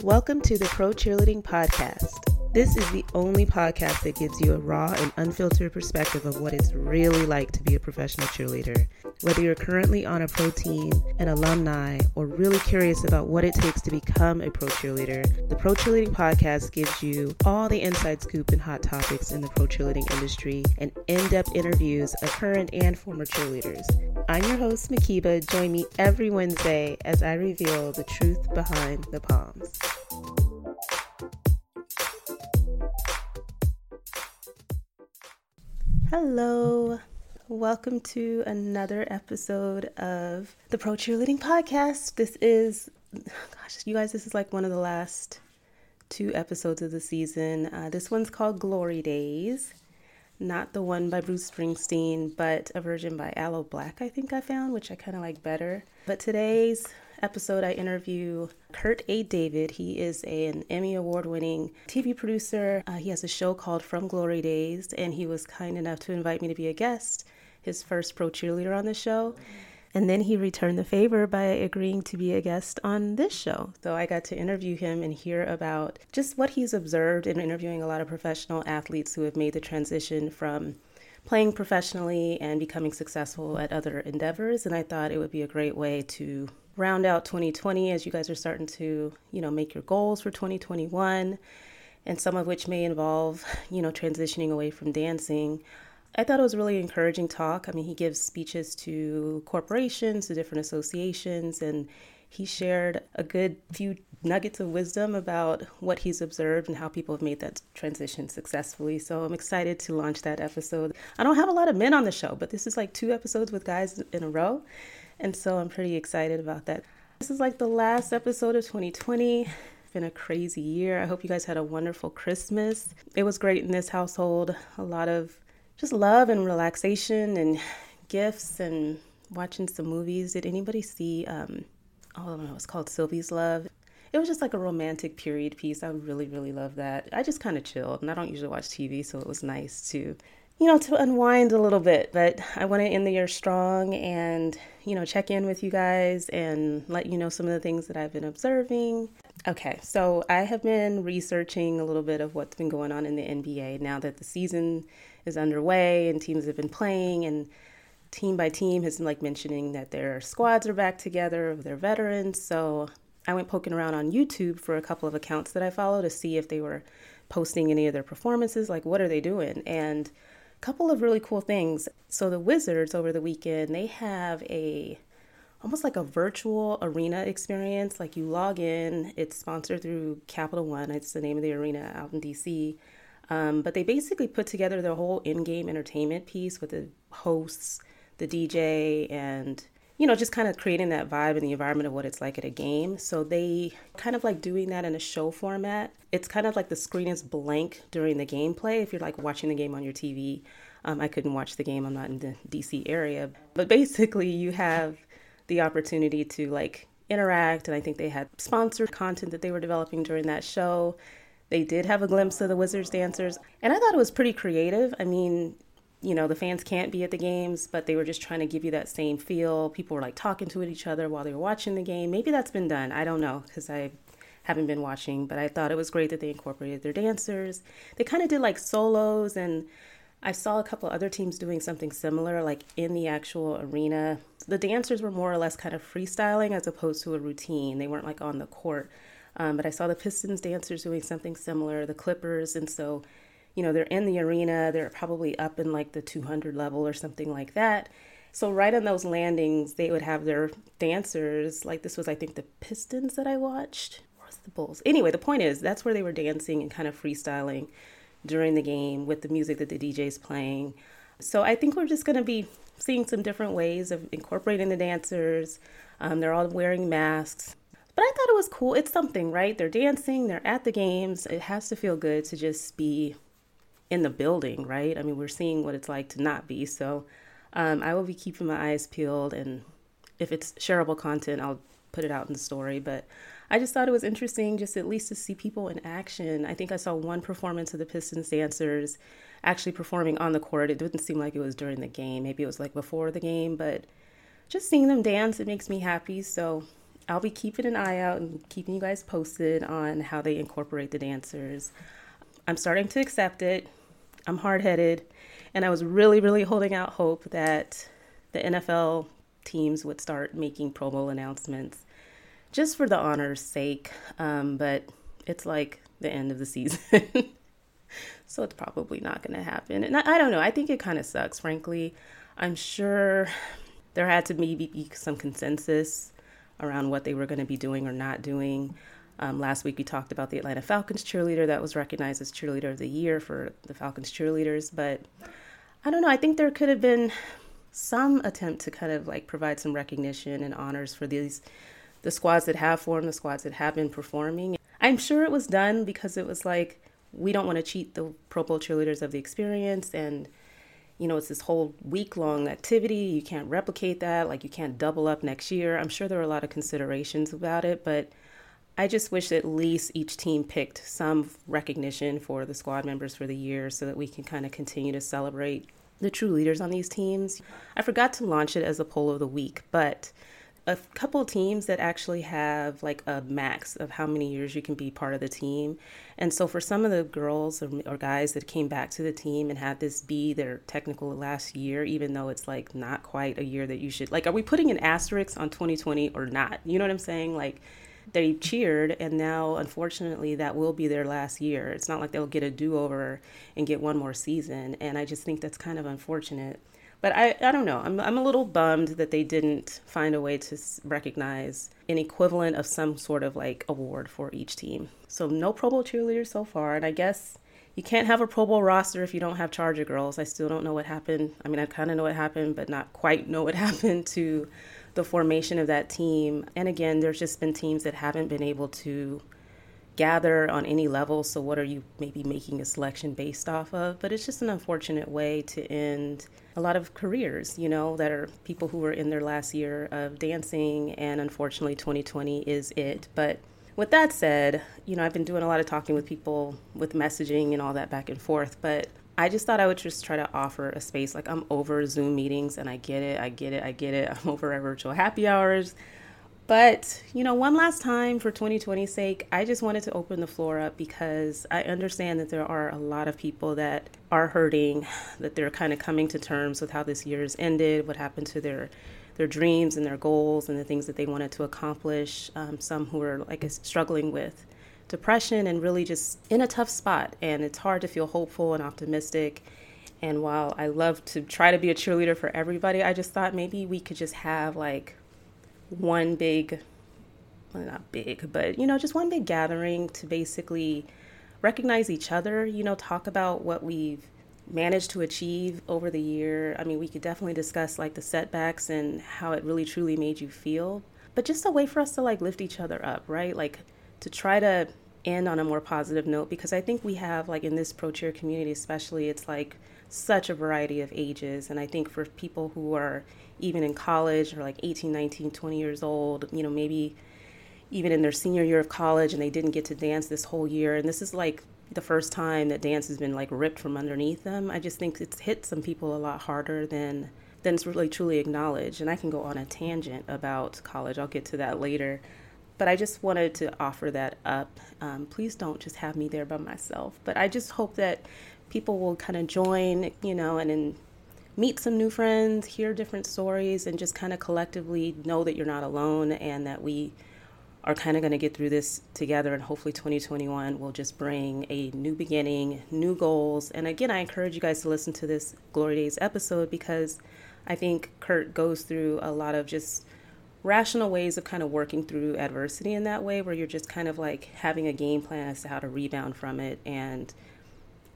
Welcome to the Pro Cheerleading Podcast. This is the only podcast that gives you a raw and unfiltered perspective of what it's really like to be a professional cheerleader. Whether you're currently on a pro team, an alumni, or really curious about what it takes to become a pro cheerleader, the Pro Cheerleading Podcast gives you all the inside scoop and hot topics in the pro cheerleading industry and in depth interviews of current and former cheerleaders. I'm your host, Mhkeeba. Join me every Wednesday as I reveal the truth behind the palms. Hello. Welcome to another episode of the Pro Cheerleading Podcast. This is, gosh, you guys, this is like one of the last two episodes of the season. Uh, this one's called Glory Days. Not the one by Bruce Springsteen, but a version by Aloe Blacc, I think I found, which I kind of like better. But today's episode, I interview Kurt A. David. He is an Emmy Award winning TV producer. Uh, he has a show called From Glory Days, and he was kind enough to invite me to be a guest, his first pro cheerleader on the show. And then he returned the favor by agreeing to be a guest on this show. So I got to interview him and hear about just what he's observed in interviewing a lot of professional athletes who have made the transition from playing professionally and becoming successful at other endeavors. And I thought it would be a great way to round out 2020 as you guys are starting to, you know, make your goals for 2021 and some of which may involve, you know, transitioning away from dancing. I thought it was really encouraging talk. I mean, he gives speeches to corporations, to different associations, and he shared a good few nuggets of wisdom about what he's observed and how people have made that transition successfully. So I'm excited to launch that episode. I don't have a lot of men on the show, but this is like two episodes with guys in a row. And so I'm pretty excited about that. This is like the last episode of 2020. It's been a crazy year. I hope you guys had a wonderful Christmas. It was great in this household. A lot of just love and relaxation and gifts and watching some movies. Did anybody see um oh, I know, it's called Sylvie's Love. It was just like a romantic period piece. I really, really love that. I just kind of chilled and I don't usually watch TV, so it was nice to you know, to unwind a little bit. But I want to end the year strong and, you know, check in with you guys and let you know some of the things that I've been observing. Okay, so I have been researching a little bit of what's been going on in the NBA now that the season is underway and teams have been playing and team by team has been like mentioning that their squads are back together of their veterans. So I went poking around on YouTube for a couple of accounts that I follow to see if they were posting any of their performances, like what are they doing? And couple of really cool things. So the Wizards over the weekend, they have a almost like a virtual arena experience. Like you log in, it's sponsored through Capital One. It's the name of the arena out in DC. Um, but they basically put together their whole in-game entertainment piece with the hosts, the DJ, and you know, just kind of creating that vibe and the environment of what it's like at a game. So they kind of like doing that in a show format. It's kind of like the screen is blank during the gameplay. If you're like watching the game on your TV, um, I couldn't watch the game. I'm not in the DC area, but basically you have the opportunity to like interact. And I think they had sponsored content that they were developing during that show. They did have a glimpse of the Wizards dancers, and I thought it was pretty creative. I mean, you know, the fans can't be at the games, but they were just trying to give you that same feel. People were like talking to each other while they were watching the game. Maybe that's been done. I don't know because I haven't been watching, but I thought it was great that they incorporated their dancers. They kind of did like solos, and I saw a couple other teams doing something similar, like in the actual arena. The dancers were more or less kind of freestyling as opposed to a routine. They weren't like on the court. Um, but I saw the Pistons dancers doing something similar, the Clippers, and so you know, they're in the arena, they're probably up in like the 200 level or something like that. So, right on those landings, they would have their dancers. Like, this was, I think, the Pistons that I watched. Or was the Bulls? Anyway, the point is, that's where they were dancing and kind of freestyling during the game with the music that the DJ's playing. So, I think we're just going to be seeing some different ways of incorporating the dancers. Um, they're all wearing masks. But I thought it was cool. It's something, right? They're dancing, they're at the games. It has to feel good to just be in the building, right? I mean, we're seeing what it's like to not be. So um, I will be keeping my eyes peeled, and if it's shareable content, I'll put it out in the story. But I just thought it was interesting, just at least to see people in action. I think I saw one performance of the Pistons dancers actually performing on the court. It didn't seem like it was during the game. Maybe it was like before the game, but just seeing them dance, it makes me happy. So I'll be keeping an eye out and keeping you guys posted on how they incorporate the dancers. I'm starting to accept it. I'm hard headed. And I was really, really holding out hope that the NFL teams would start making Pro Bowl announcements just for the honor's sake. Um, but it's like the end of the season. so it's probably not going to happen. And I, I, don't know. I think it kind of sucks, frankly. I'm sure there had to maybe be some consensus around what they were going to be doing or not doing. Um, last week we talked about the Atlanta Falcons cheerleader that was recognized as cheerleader of the year for the Falcons cheerleaders, but I don't know. I think there could have been some attempt to kind of like provide some recognition and honors for these the squads that have formed, the squads that have been performing. I'm sure it was done because it was like we don't want to cheat the Pro Bowl cheerleaders of the experience and you know, it's this whole week long activity. You can't replicate that. Like, you can't double up next year. I'm sure there are a lot of considerations about it, but I just wish at least each team picked some recognition for the squad members for the year so that we can kind of continue to celebrate the true leaders on these teams. I forgot to launch it as a poll of the week, but a couple teams that actually have like a max of how many years you can be part of the team. And so for some of the girls or, or, guys that came back to the team and had this be their technical last year, even though it's like not quite a year that you should, like, are we putting an asterisk on 2020 or not? You know what I'm saying? Like, they cheered and now unfortunately that will be their last year it's not like they'll get a do-over and get one more season and i just think that's kind of unfortunate but I, I don't know. I'm, I'm a little bummed that they didn't find a way to recognize an equivalent of some sort of like award for each team. So no Pro Bowl cheerleaders so far. And I guess you can't have a Pro Bowl roster if you don't have Charger girls. I still don't know what happened. I mean, I kind of know what happened, but not quite know what happened to the formation of that team. And again, there's just been teams that haven't been able to gather on any level. So, what are you maybe making a selection based off of? But it's just an unfortunate way to end a lot of careers, you know, that are people who are in their last year of dancing. And unfortunately, 2020 is it. But with that said, you know, I've been doing a lot of talking with people with messaging and all that back and forth. But I just thought I would just try to offer a space. Like, I'm over Zoom meetings and I get it, I get it, I get it. I'm over our virtual happy hours. But, you know, one last time for 2020's sake, I just wanted to open the floor up because I understand that there are a lot of people that are hurting, that they're kind of coming to terms with how this year's ended, what happened to their their dreams and their goals and the things that they wanted to accomplish. Um, some who are like struggling with depression and really just in a tough spot. And it's hard to feel hopeful and optimistic. And while I love to try to be a cheerleader for everybody, I just thought maybe we could just have like one big, well, not big, but you know, just one big gathering to basically recognize each other, you know, talk about what we've managed to achieve over the year. I mean, we could definitely discuss like the setbacks and how it really truly made you feel, but just a way for us to like lift each other up, right? Like to try to end on a more positive note because I think we have like in this pro cheer community especially it's like such a variety of ages and I think for people who are even in college or like 18, 19, 20 years old, you know, maybe even in their senior year of college and they didn't get to dance this whole year. And this is like the first time that dance has been like ripped from underneath them. I just think it's hit some people a lot harder than than it's really truly acknowledged. And I can go on a tangent about college. I'll get to that later. But I just wanted to offer that up. Um, please don't just have me there by myself. But I just hope that people will kind of join, you know, and, meet some new friends, hear different stories, and just kind of collectively know that you're not alone and that we are kind of going to get through this together. And hopefully, 2021 will just bring a new beginning, new goals. And again, I encourage you guys to listen to this Glory Days episode because I think Kurt goes through a lot of just rational ways of kind of working through adversity in that way, where you're just kind of like having a game plan as to how to rebound from it and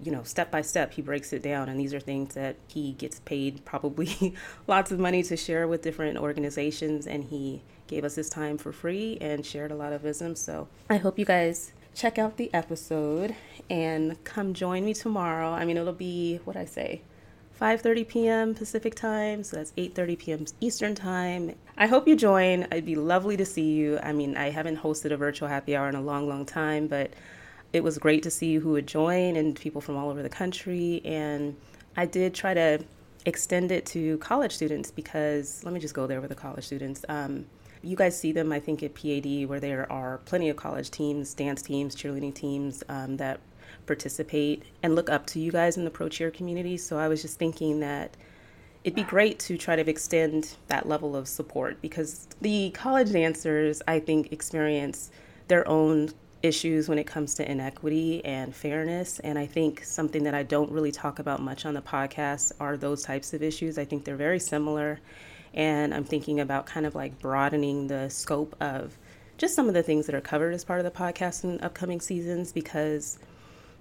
you know, step by step, he breaks it down. And these are things that he gets paid probably lots of money to share with different organizations. And he gave us his time for free and shared a lot of wisdom. So I hope you guys check out the episode and come join me tomorrow. I mean, it'll be what I say. 5:30 p.m. Pacific time, so that's 8:30 p.m. Eastern time. I hope you join. It'd be lovely to see you. I mean, I haven't hosted a virtual happy hour in a long, long time, but it was great to see who would join and people from all over the country. And I did try to extend it to college students because let me just go there with the college students. Um, you guys see them, I think, at PAD, where there are plenty of college teams, dance teams, cheerleading teams um, that participate and look up to you guys in the pro cheer community. So I was just thinking that it'd be great to try to extend that level of support because the college dancers, I think, experience their own issues when it comes to inequity and fairness. And I think something that I don't really talk about much on the podcast are those types of issues. I think they're very similar. And I'm thinking about kind of like broadening the scope of just some of the things that are covered as part of the podcast in upcoming seasons because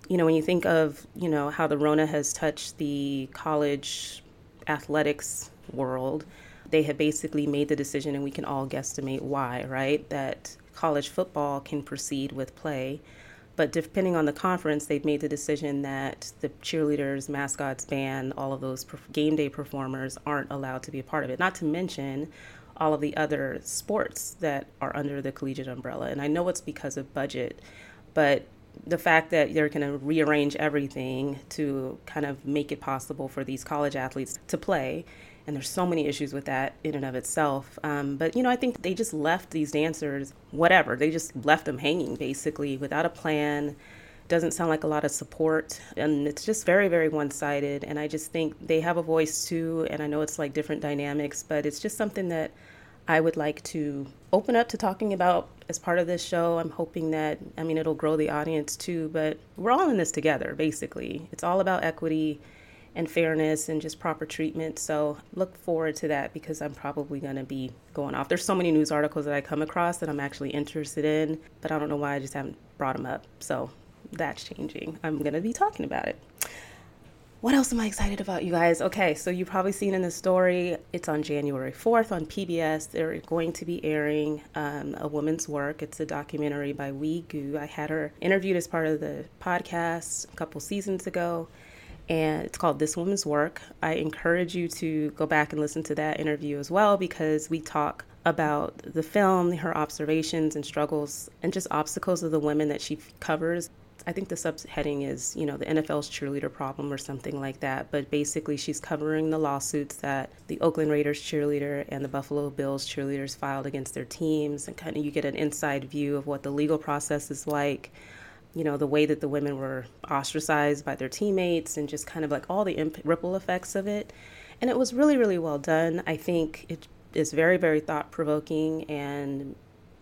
you know when you think of you know how the rona has touched the college athletics world they have basically made the decision and we can all guesstimate why right that college football can proceed with play. But depending on the conference, they've made the decision that the cheerleaders, mascots, band, all of those game day performers aren't allowed to be a part of it. Not to mention all of the other sports that are under the collegiate umbrella. And I know it's because of budget, but the fact that they're going to rearrange everything to kind of make it possible for these college athletes to play and there's so many issues with that in and of itself. Um, but you know, I think they just left these dancers, whatever, they just left them hanging basically without a plan. Doesn't sound like a lot of support, and it's just very, very one sided. And I just think they have a voice too, and I know it's like different dynamics, but it's just something that I would like to open up to talking about as part of this show. I'm hoping that, I mean, it'll grow the audience too, but we're all in this together, basically. It's all about equity and fairness and just proper treatment. So look forward to that because I'm probably going to be going off. There's so many news articles that I come across that I'm actually interested in, but I don't know why I just haven't brought them up. So that's changing. I'm going to be talking about it. What else am I excited about, you guys? Okay, so you've probably seen in the story, it's on January 4th on PBS. They're going to be airing um, A Woman's Work. It's a documentary by Wee Gu. I had her interviewed as part of the podcast a couple seasons ago and it's called This Woman's Work. I encourage you to go back and listen to that interview as well because we talk about the film, her observations and struggles, and just obstacles of the women that she covers. I think the subheading is, you know, the NFL's cheerleader problem or something like that. But basically, she's covering the lawsuits that the Oakland Raiders cheerleader and the Buffalo Bills cheerleaders filed against their teams. And kind of you get an inside view of what the legal process is like you know, the way that the women were ostracized by their teammates and just kind of like all the imp- ripple effects of it. And it was really, really well done. I think it is very, very thought provoking and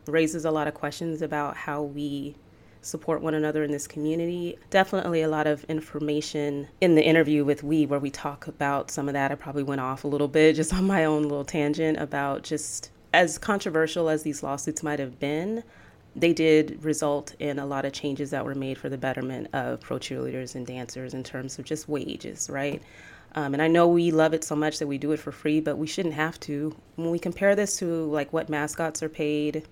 raises a lot of questions about how we support one another in this community. Definitely a lot of information in the interview with We, where we talk about some of that. I probably went off a little bit just on my own little tangent about just as controversial as these lawsuits might have been they did result in a lot of changes that were made for the betterment of pro cheerleaders and dancers in terms of just wages, right? Um, and I know we love it so much that we do it for free, but we shouldn't have to. When we compare this to like what mascots are paid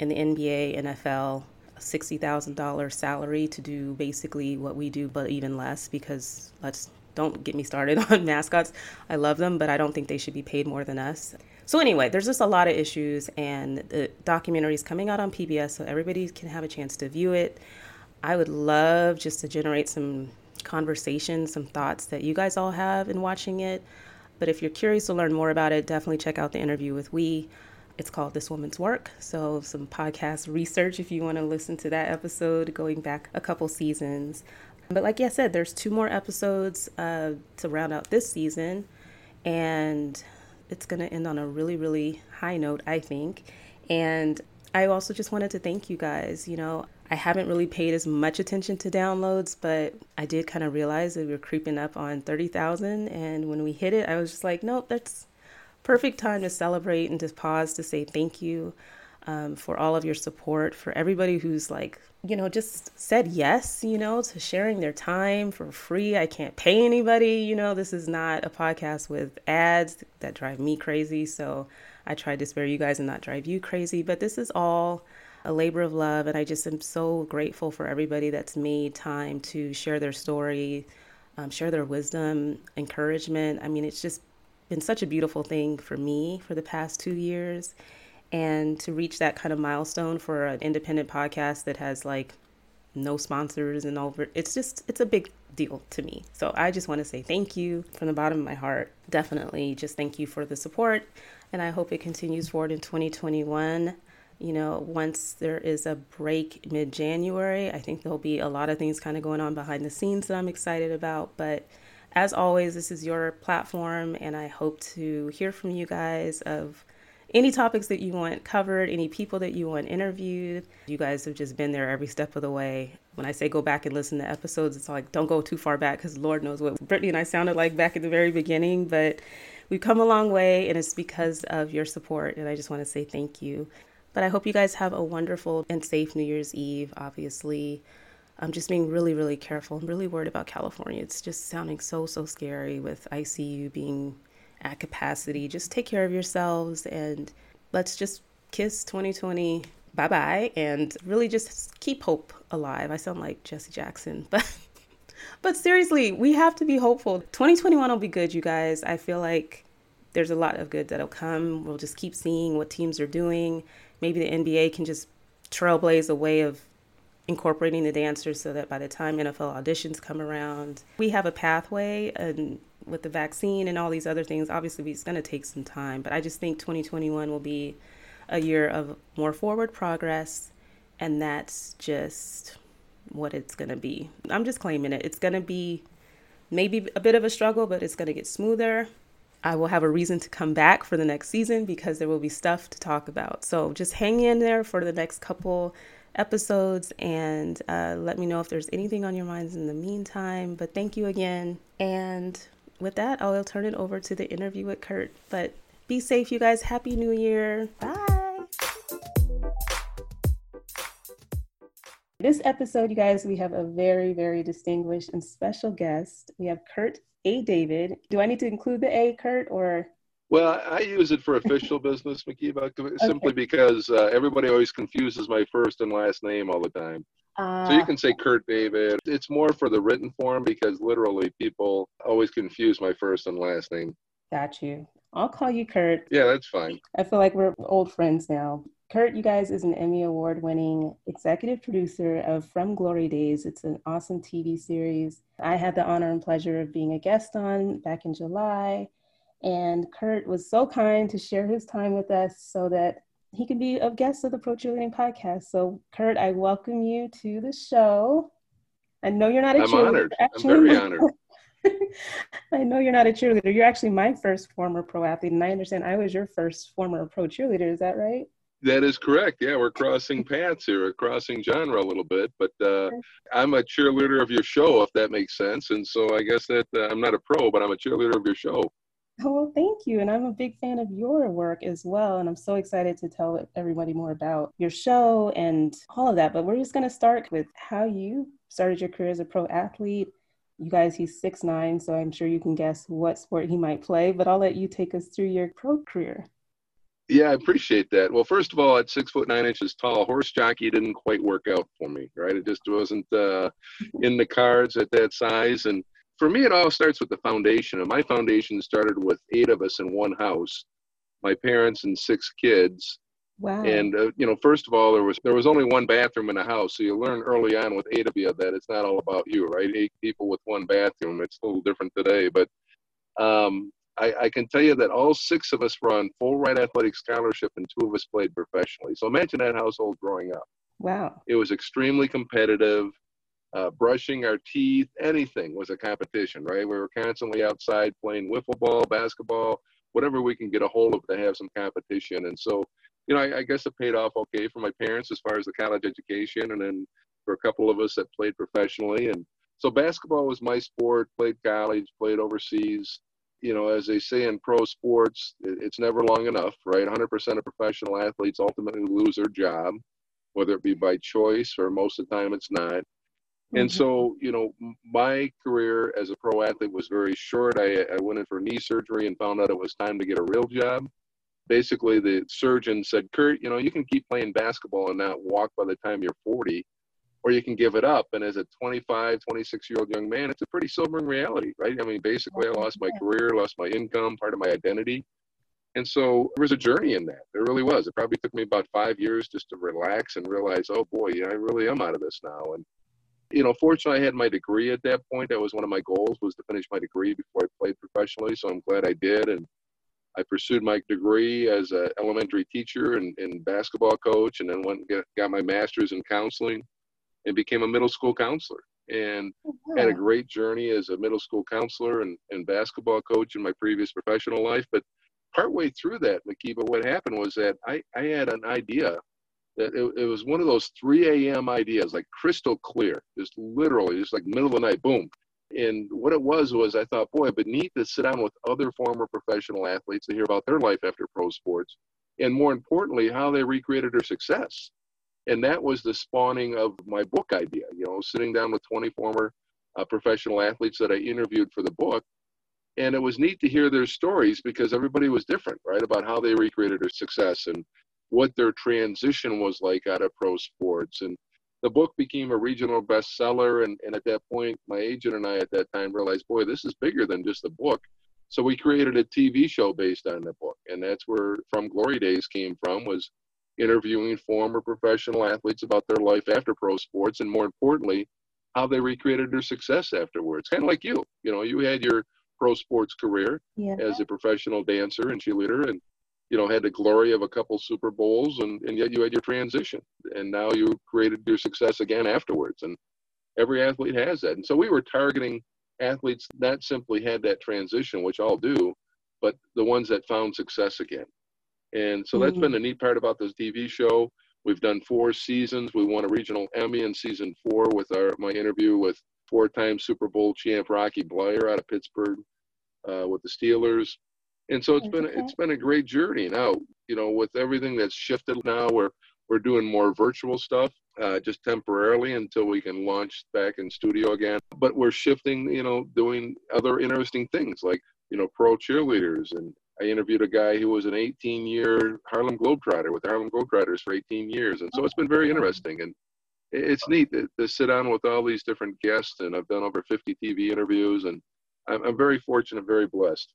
in the NBA, NFL, $60,000 salary to do basically what we do, but even less because let's don't get me started on mascots. I love them, but I don't think they should be paid more than us. So anyway, there's just a lot of issues, and the documentary is coming out on PBS, so everybody can have a chance to view it. I would love just to generate some conversations, some thoughts that you guys all have in watching it. But if you're curious to learn more about it, definitely check out the interview with We. It's called This Woman's Work. So, some podcast research if you want to listen to that episode going back a couple seasons. But, like I said, there's two more episodes uh, to round out this season. And it's going to end on a really, really high note, I think. And I also just wanted to thank you guys. You know, I haven't really paid as much attention to downloads, but I did kind of realize that we were creeping up on 30,000. And when we hit it, I was just like, nope, that's perfect time to celebrate and to pause to say thank you um, for all of your support, for everybody who's like, you know, just said yes, you know, to sharing their time for free. I can't pay anybody, you know, this is not a podcast with ads that drive me crazy. So I tried to spare you guys and not drive you crazy, but this is all a labor of love. And I just am so grateful for everybody that's made time to share their story, um, share their wisdom, encouragement. I mean, it's just been such a beautiful thing for me for the past two years and to reach that kind of milestone for an independent podcast that has like no sponsors and over it's just it's a big deal to me. So I just want to say thank you from the bottom of my heart. Definitely just thank you for the support. And I hope it continues forward in 2021 you know, once there is a break mid January, I think there'll be a lot of things kind of going on behind the scenes that I'm excited about. But as always, this is your platform, and I hope to hear from you guys of any topics that you want covered, any people that you want interviewed. You guys have just been there every step of the way. When I say go back and listen to episodes, it's like don't go too far back because Lord knows what Brittany and I sounded like back at the very beginning. But we've come a long way, and it's because of your support. And I just want to say thank you. But I hope you guys have a wonderful and safe New Year's Eve, obviously. I'm just being really, really careful. I'm really worried about California. It's just sounding so, so scary with ICU being at capacity. Just take care of yourselves and let's just kiss 2020 bye bye and really just keep hope alive. I sound like Jesse Jackson, but. But seriously, we have to be hopeful. 2021 will be good, you guys. I feel like there's a lot of good that'll come. We'll just keep seeing what teams are doing maybe the NBA can just trailblaze a way of incorporating the dancers so that by the time NFL auditions come around, we have a pathway and with the vaccine and all these other things, obviously it's going to take some time, but I just think 2021 will be a year of more forward progress and that's just what it's going to be. I'm just claiming it. It's going to be maybe a bit of a struggle, but it's going to get smoother. I will have a reason to come back for the next season because there will be stuff to talk about. So just hang in there for the next couple episodes and uh, let me know if there's anything on your minds in the meantime. But thank you again. And with that, I'll turn it over to the interview with Kurt. But be safe, you guys. Happy New Year. Bye. This episode, you guys, we have a very, very distinguished and special guest. We have Kurt a. David. Do I need to include the A, Kurt, or? Well, I use it for official business, Mhkeeba, simply okay. because uh, everybody always confuses my first and last name all the time. Uh, so you ah. can say Kurt David. It's more for the written form because literally people always confuse my first and last name. Got you. I'll call you Kurt. Yeah, that's fine. I feel like we're old friends now. Kurt, you guys, is an Emmy Award winning executive producer of From Glory Days. It's an awesome TV series. I had the honor and pleasure of being a guest on back in July. And Kurt was so kind to share his time with us so that he can be a guest of the Pro Cheerleading podcast. So, Kurt, I welcome you to the show. I know you're not a I'm cheerleader. Honored. Actually, I'm very honored. I know you're not a cheerleader. You're actually my first former pro athlete, and I understand I was your first former pro cheerleader. Is that right? That is correct. Yeah, we're crossing paths here, we're crossing genre a little bit. But uh, I'm a cheerleader of your show, if that makes sense. And so I guess that uh, I'm not a pro, but I'm a cheerleader of your show. Well, thank you. And I'm a big fan of your work as well. And I'm so excited to tell everybody more about your show and all of that. But we're just going to start with how you started your career as a pro athlete. You guys, he's six nine, so I'm sure you can guess what sport he might play. But I'll let you take us through your pro career. Yeah, I appreciate that. Well, first of all, at six foot nine inches tall, horse jockey didn't quite work out for me, right? It just wasn't uh, in the cards at that size. And for me, it all starts with the foundation. And my foundation started with eight of us in one house, my parents and six kids. Wow. And uh, you know, first of all, there was there was only one bathroom in the house, so you learn early on with eight of you that it's not all about you, right? Eight people with one bathroom. It's a little different today, but um, I, I, can tell you that all six of us were on full ride athletic scholarship and two of us played professionally. So imagine that household growing up. Wow. It was extremely competitive. Uh, brushing our teeth, anything was a competition, right? We were constantly outside playing wiffle ball, basketball, whatever we can get a hold of to have some competition. And so, you know, I, I guess it paid off okay for my parents as far as the college education, and then for a couple of us that played professionally. And so basketball was my sport. Played college, played overseas you know, as they say in pro sports, it's never long enough, right? 100% of professional athletes ultimately lose their job, whether it be by choice or most of the time it's not. Mm-hmm. And so, you know, my career as a pro athlete was very short. I, I went in for knee surgery and found out it was time to get a real job. Basically, the surgeon said, Kurt, you know, you can keep playing basketball and not walk by the time you're 40 or you can give it up. And as a 25, 26 year old young man, it's a pretty sobering reality, right? I mean, basically, I lost my career, lost my income, part of my identity. And so there was a journey in that. There really was. It probably took me about five years just to relax and realize, oh boy, yeah, I really am out of this now. And you know, fortunately, I had my degree at that point. That was one of my goals was to finish my degree before I played professionally. So I'm glad I did, and I pursued my degree as an elementary teacher and, and basketball coach, and then went and get, got my master's in counseling, and became a middle school counselor. And oh, had a great journey as a middle school counselor and, and basketball coach in my previous professional life. But partway through that, Mhkeeba, what happened was that I, I had an idea it, it was one of those 3 a.m. ideas, like crystal clear, just literally, just like middle of the night, boom. And what it was was I thought, boy, but neat to sit down with other former professional athletes to hear about their life after pro sports, and more importantly, how they recreated their success. And that was the spawning of my book idea. You know, sitting down with 20 former uh, professional athletes that I interviewed for the book, and it was neat to hear their stories because everybody was different, right, about how they recreated their success and what their transition was like out of pro sports. And the book became a regional bestseller. And, and at that point, my agent and I at that time realized, boy, this is bigger than just a book. So we created a TV show based on the book. And that's where From Glory Days came from, was interviewing former professional athletes about their life after pro sports and more importantly, how they recreated their success afterwards. Kind of like you, you know, you had your pro sports career yeah. as a professional dancer and cheerleader and you know, had the glory of a couple Super Bowls, and, and yet you had your transition, and now you created your success again afterwards. And every athlete has that. And so we were targeting athletes that simply had that transition, which all do, but the ones that found success again. And so that's mm-hmm. been the neat part about this TV show. We've done four seasons. We won a regional Emmy in season four with our my interview with four-time Super Bowl champ Rocky Bleier out of Pittsburgh uh, with the Steelers and so it's been it's been a great journey. Now you know with everything that's shifted now we're we're doing more virtual stuff uh, just temporarily until we can launch back in studio again. But we're shifting you know doing other interesting things like you know pro cheerleaders. And i interviewed a guy who was an 18 year harlem globetrotter with harlem globetrotters for 18 years. And so it's been very interesting. And it's neat to, to sit down with all these different guests. And i've done over 50 tv interviews. And i'm, I'm very fortunate very blessed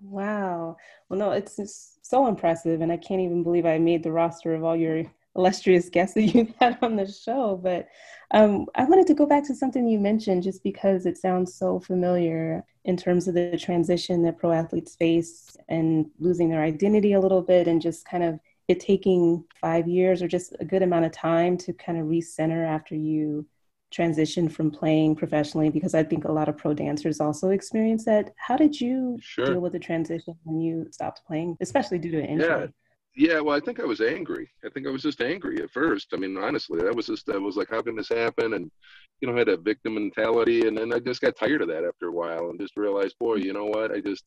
Wow. Well, no, it's, it's so impressive. And I can't even believe I made the roster of all your illustrious guests that you've had on the show. But um, I wanted to go back to something you mentioned just because it sounds so familiar in terms of the transition that pro athletes face and losing their identity a little bit and just kind of it taking five years or just a good amount of time to kind of recenter after you transition from playing professionally because I think a lot of pro dancers also experience that. How did you sure. deal with the transition when you stopped playing, especially due to injury? Yeah. Yeah, well, I think I was angry. I think I was just angry at first. I mean, honestly, that was just, I was like, how can this happen? And, you know, I had a victim mentality. And then I just got tired of that after a while and just realized, boy, you know what? I just,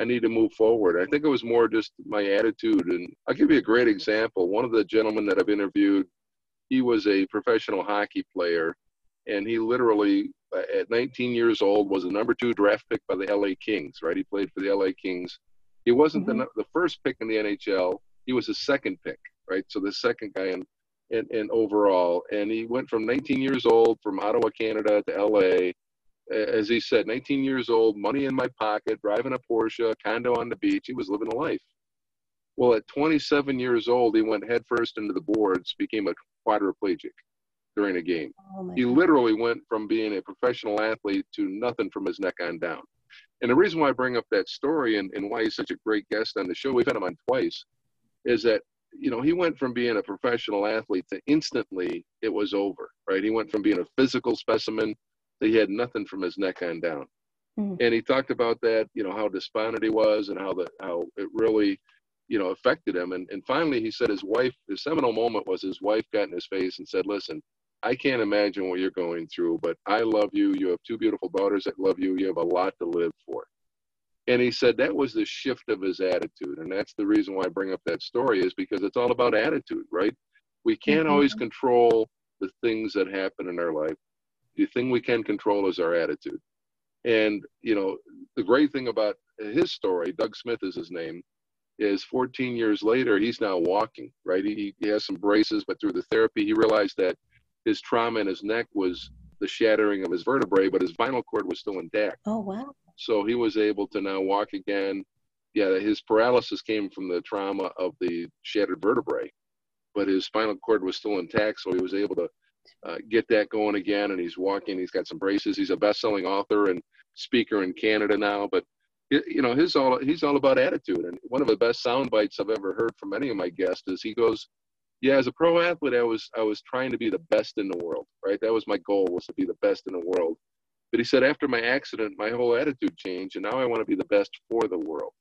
I need to move forward. I think it was more just my attitude. And I'll give you a great example. One of the gentlemen that I've interviewed, he was a professional hockey player and he literally uh, at 19 years old was the number two draft pick by the LA Kings. Right, he played for the LA Kings. He wasn't mm-hmm. the the first pick in the NHL. He was the second pick. Right, so the second guy in, in in overall, and he went from 19 years old from Ottawa, Canada, to LA. As he said, 19 years old, money in my pocket, driving a Porsche, condo on the beach. He was living a life. Well, at 27 years old, he went headfirst into the boards, became a quadriplegic during a game. Oh he literally went from being a professional athlete to nothing from his neck on down. And the reason why I bring up that story and, and why he's such a great guest on the show, we've had him on twice, is that, you know, he went from being a professional athlete to instantly it was over, right? He went from being a physical specimen that he had nothing from his neck on down. Mm-hmm. And he talked about that, you know, how despondent he was and how the how it really, you know, affected him. And and finally he said his wife, his seminal moment was his wife got in his face and said, Listen, I can't imagine what you're going through, but I love you. You have two beautiful daughters that love you. You have a lot to live for. And he said that was the shift of his attitude. And that's the reason why I bring up that story is because it's all about attitude, right? We can't mm-hmm. always control the things that happen in our life. The thing we can control is our attitude. And, you know, the great thing about his story, Doug Smith is his name, is 14 years later, he's now walking, right? He, he has some braces, but through the therapy, he realized that his trauma in his neck was the shattering of his vertebrae, but his spinal cord was still intact. Oh, wow. So he was able to now walk again. Yeah, his paralysis came from the trauma of the shattered vertebrae, but his spinal cord was still intact, so he was able to uh, get that going again. And he's walking. He's got some braces. He's a best-selling author and speaker in Canada now. But you know, his all he's all about attitude. And one of the best sound bites I've ever heard from any of my guests is he goes, "Yeah, as a pro athlete, I was I was trying to be the best in the world. Right, that was my goal was to be the best in the world." But he said, after my accident, my whole attitude changed, and now I want to be the best for the world.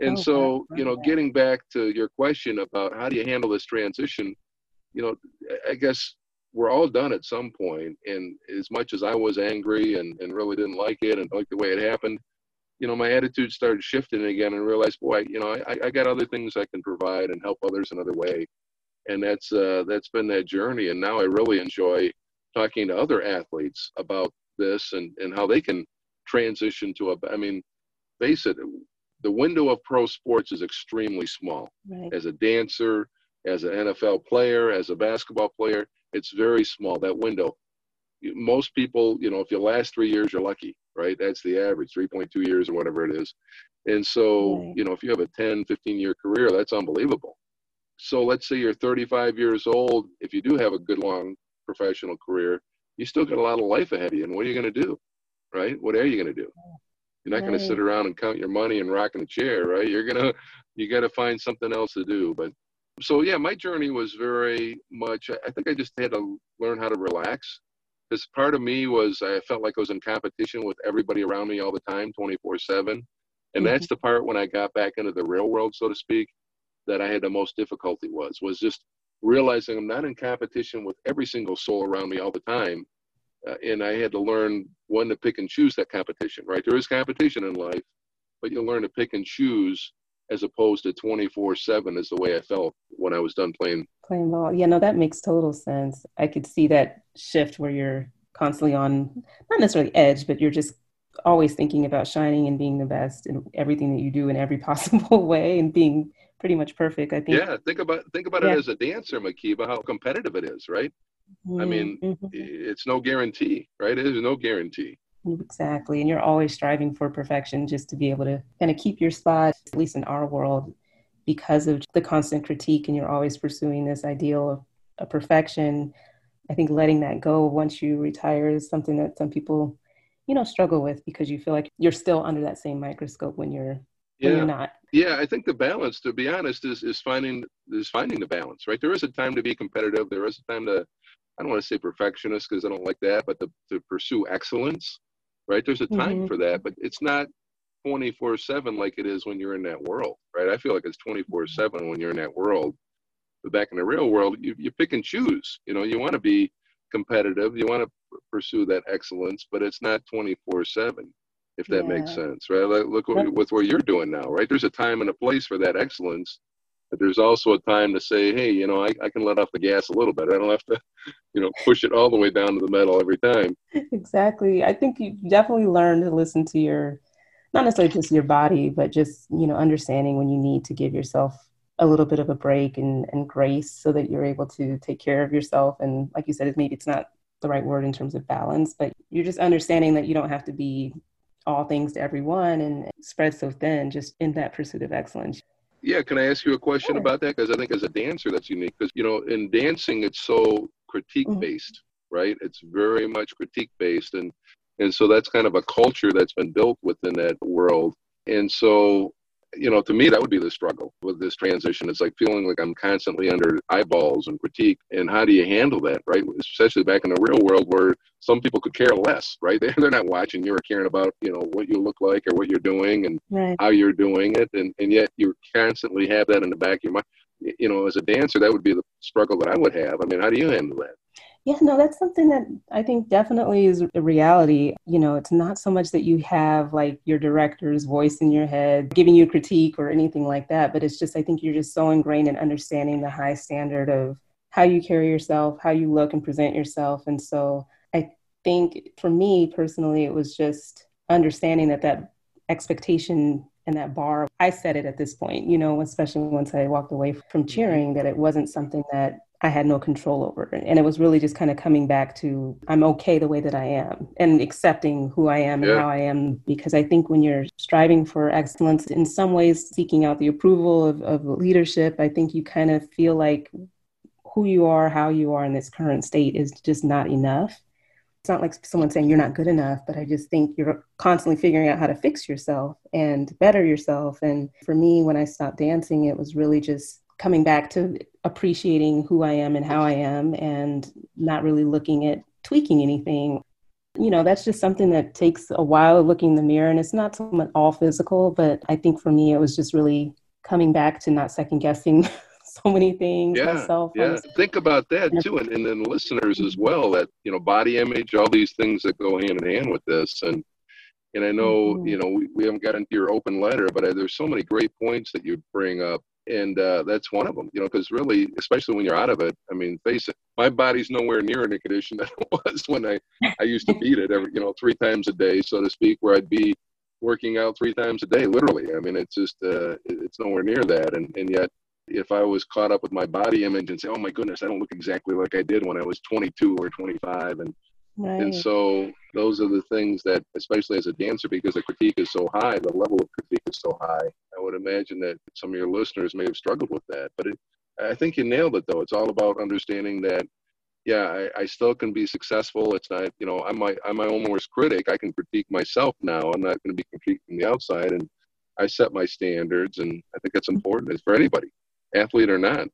And oh, so, you know, getting back to your question about how do you handle this transition, you know, I guess we're all done at some point. And as much as I was angry and, and really didn't like it and like the way it happened, you know, my attitude started shifting again and realized, boy, you know, I, I got other things I can provide and help others another way. And that's uh, that's been that journey. And now I really enjoy talking to other athletes about this and, and how they can transition to a, I mean, face it, the window of pro sports is extremely small. Right. As a dancer, as an NFL player, as a basketball player, it's very small, that window. Most people, you know, if you last three years, you're lucky, right? That's the average, 3.2 years or whatever it is. And so, right. you know, if you have a 10, 15 year career, that's unbelievable. So let's say you're 35 years old. If you do have a good long professional career, you still got a lot of life ahead of you. And what are you going to do? Right? What are you going to do? You're not right. going to sit around and count your money and rock in a chair, right? You're going to, you got to find something else to do. But so, yeah, my journey was very much, I think I just had to learn how to relax. Because part of me was, I felt like I was in competition with everybody around me all the time, 24 7. And mm-hmm. that's the part when I got back into the real world, so to speak, that I had the most difficulty was, was just realizing I'm not in competition with every single soul around me all the time. Uh, and I had to learn when to pick and choose that competition, right? There is competition in life, but you learn to pick and choose as opposed to 24 7 is the way I felt when I was done playing. Playing ball. Yeah, no, that makes total sense. I could see that shift where you're constantly on, not necessarily edge, but you're just always thinking about shining and being the best in everything that you do in every possible way and being pretty much perfect. I think. Yeah, think about think about yeah. it as a dancer, Mhkeeba, how competitive it is, right? Mm-hmm. I mean, mm-hmm. it's no guarantee, right? It is no guarantee. Exactly, and you're always striving for perfection, just to be able to kind of keep your spot, at least in our world, because of the constant critique, and you're always pursuing this ideal of, of perfection. I think letting that go once you retire is something that some people, you know, struggle with because you feel like you're still under that same microscope when you're yeah. you're not. Yeah, I think the balance, to be honest, is is finding is finding the balance, right? There is a time to be competitive. There is a time to, I don't want to say perfectionist because I don't like that, but to, to pursue excellence, right? There's a time mm-hmm. for that, but it's not 24 7 like it is when you're in that world, right? I feel like it's 24 7 when you're in that world. But back in the real world, you, you pick and choose. You know, you want to be competitive, you want to pursue that excellence, but it's not 24 7 if that yeah. makes sense, right? Like, look what, with what you're doing now, right? There's a time and a place for that excellence, but there's also a time to say, hey, you know, I, I can let off the gas a little bit. I don't have to, you know, push it all the way down to the metal every time. Exactly. I think you definitely learn to listen to your, not necessarily just your body, but just, you know, understanding when you need to give yourself a little bit of a break and, and grace so that you're able to take care of yourself. And like you said, maybe it's not the right word in terms of balance, but you're just understanding that you don't have to be all things to everyone and spread so thin just in that pursuit of excellence. Yeah, can I ask you a question sure. about that? Because I think as a dancer, that's unique. Because, you know, in dancing, it's so critique based, mm-hmm. right? It's very much critique based. And, and so that's kind of a culture that's been built within that world. And so you know, to me, that would be the struggle with this transition. It's like feeling like I'm constantly under eyeballs and critique. And how do you handle that, right? Especially back in the real world where some people could care less, right? They're, they're not watching you or caring about, you know, what you look like or what you're doing and right. how you're doing it. And, and yet you constantly have that in the back of your mind. You know, as a dancer, that would be the struggle that I would have. I mean, how do you handle that? Yeah, no, that's something that I think definitely is a reality. You know, it's not so much that you have like your director's voice in your head giving you critique or anything like that, but it's just, I think you're just so ingrained in understanding the high standard of how you carry yourself, how you look and present yourself. And so I think for me personally, it was just understanding that that expectation and that bar, I set it at this point, you know, especially once I walked away from mm-hmm. cheering, that it wasn't something that I had no control over. And it was really just kind of coming back to I'm okay the way that I am and accepting who I am yeah. and how I am. Because I think when you're striving for excellence, in some ways seeking out the approval of, of leadership, I think you kind of feel like who you are, how you are in this current state is just not enough. It's not like someone saying you're not good enough, but I just think you're constantly figuring out how to fix yourself and better yourself. And for me, when I stopped dancing, it was really just coming back to appreciating who I am and how I am and not really looking at tweaking anything. You know, that's just something that takes a while looking in the mirror and it's not so much all physical, but I think for me it was just really coming back to not second guessing so many things yeah, myself. Yeah, think about that too, and, and then listeners as well. That you know, body image, all these things that go hand in hand with this, and and I know mm-hmm. you know we, we haven't got into your open letter, but I, there's so many great points that you bring up, and uh, that's one of them. You know, because really, especially when you're out of it, I mean, face it, my body's nowhere near in the condition that it was when I I used to beat it every you know three times a day, so to speak, where I'd be working out three times a day, literally. I mean, it's just uh, it's nowhere near that, and and yet if I was caught up with my body image and say, "Oh my goodness, I don't look exactly like I did when I was 22 or 25," and right. and so those are the things that, especially as a dancer, because the critique is so high, the level of critique is so high. Would imagine that some of your listeners may have struggled with that, but it, I think you nailed it though. It's all about understanding that. Yeah, I, I still can be successful. It's not, you know, I'm my I'm my own worst critic. I can critique myself now. I'm not going to be critiquing the outside, and I set my standards, and I think that's important. It's for anybody athlete or not.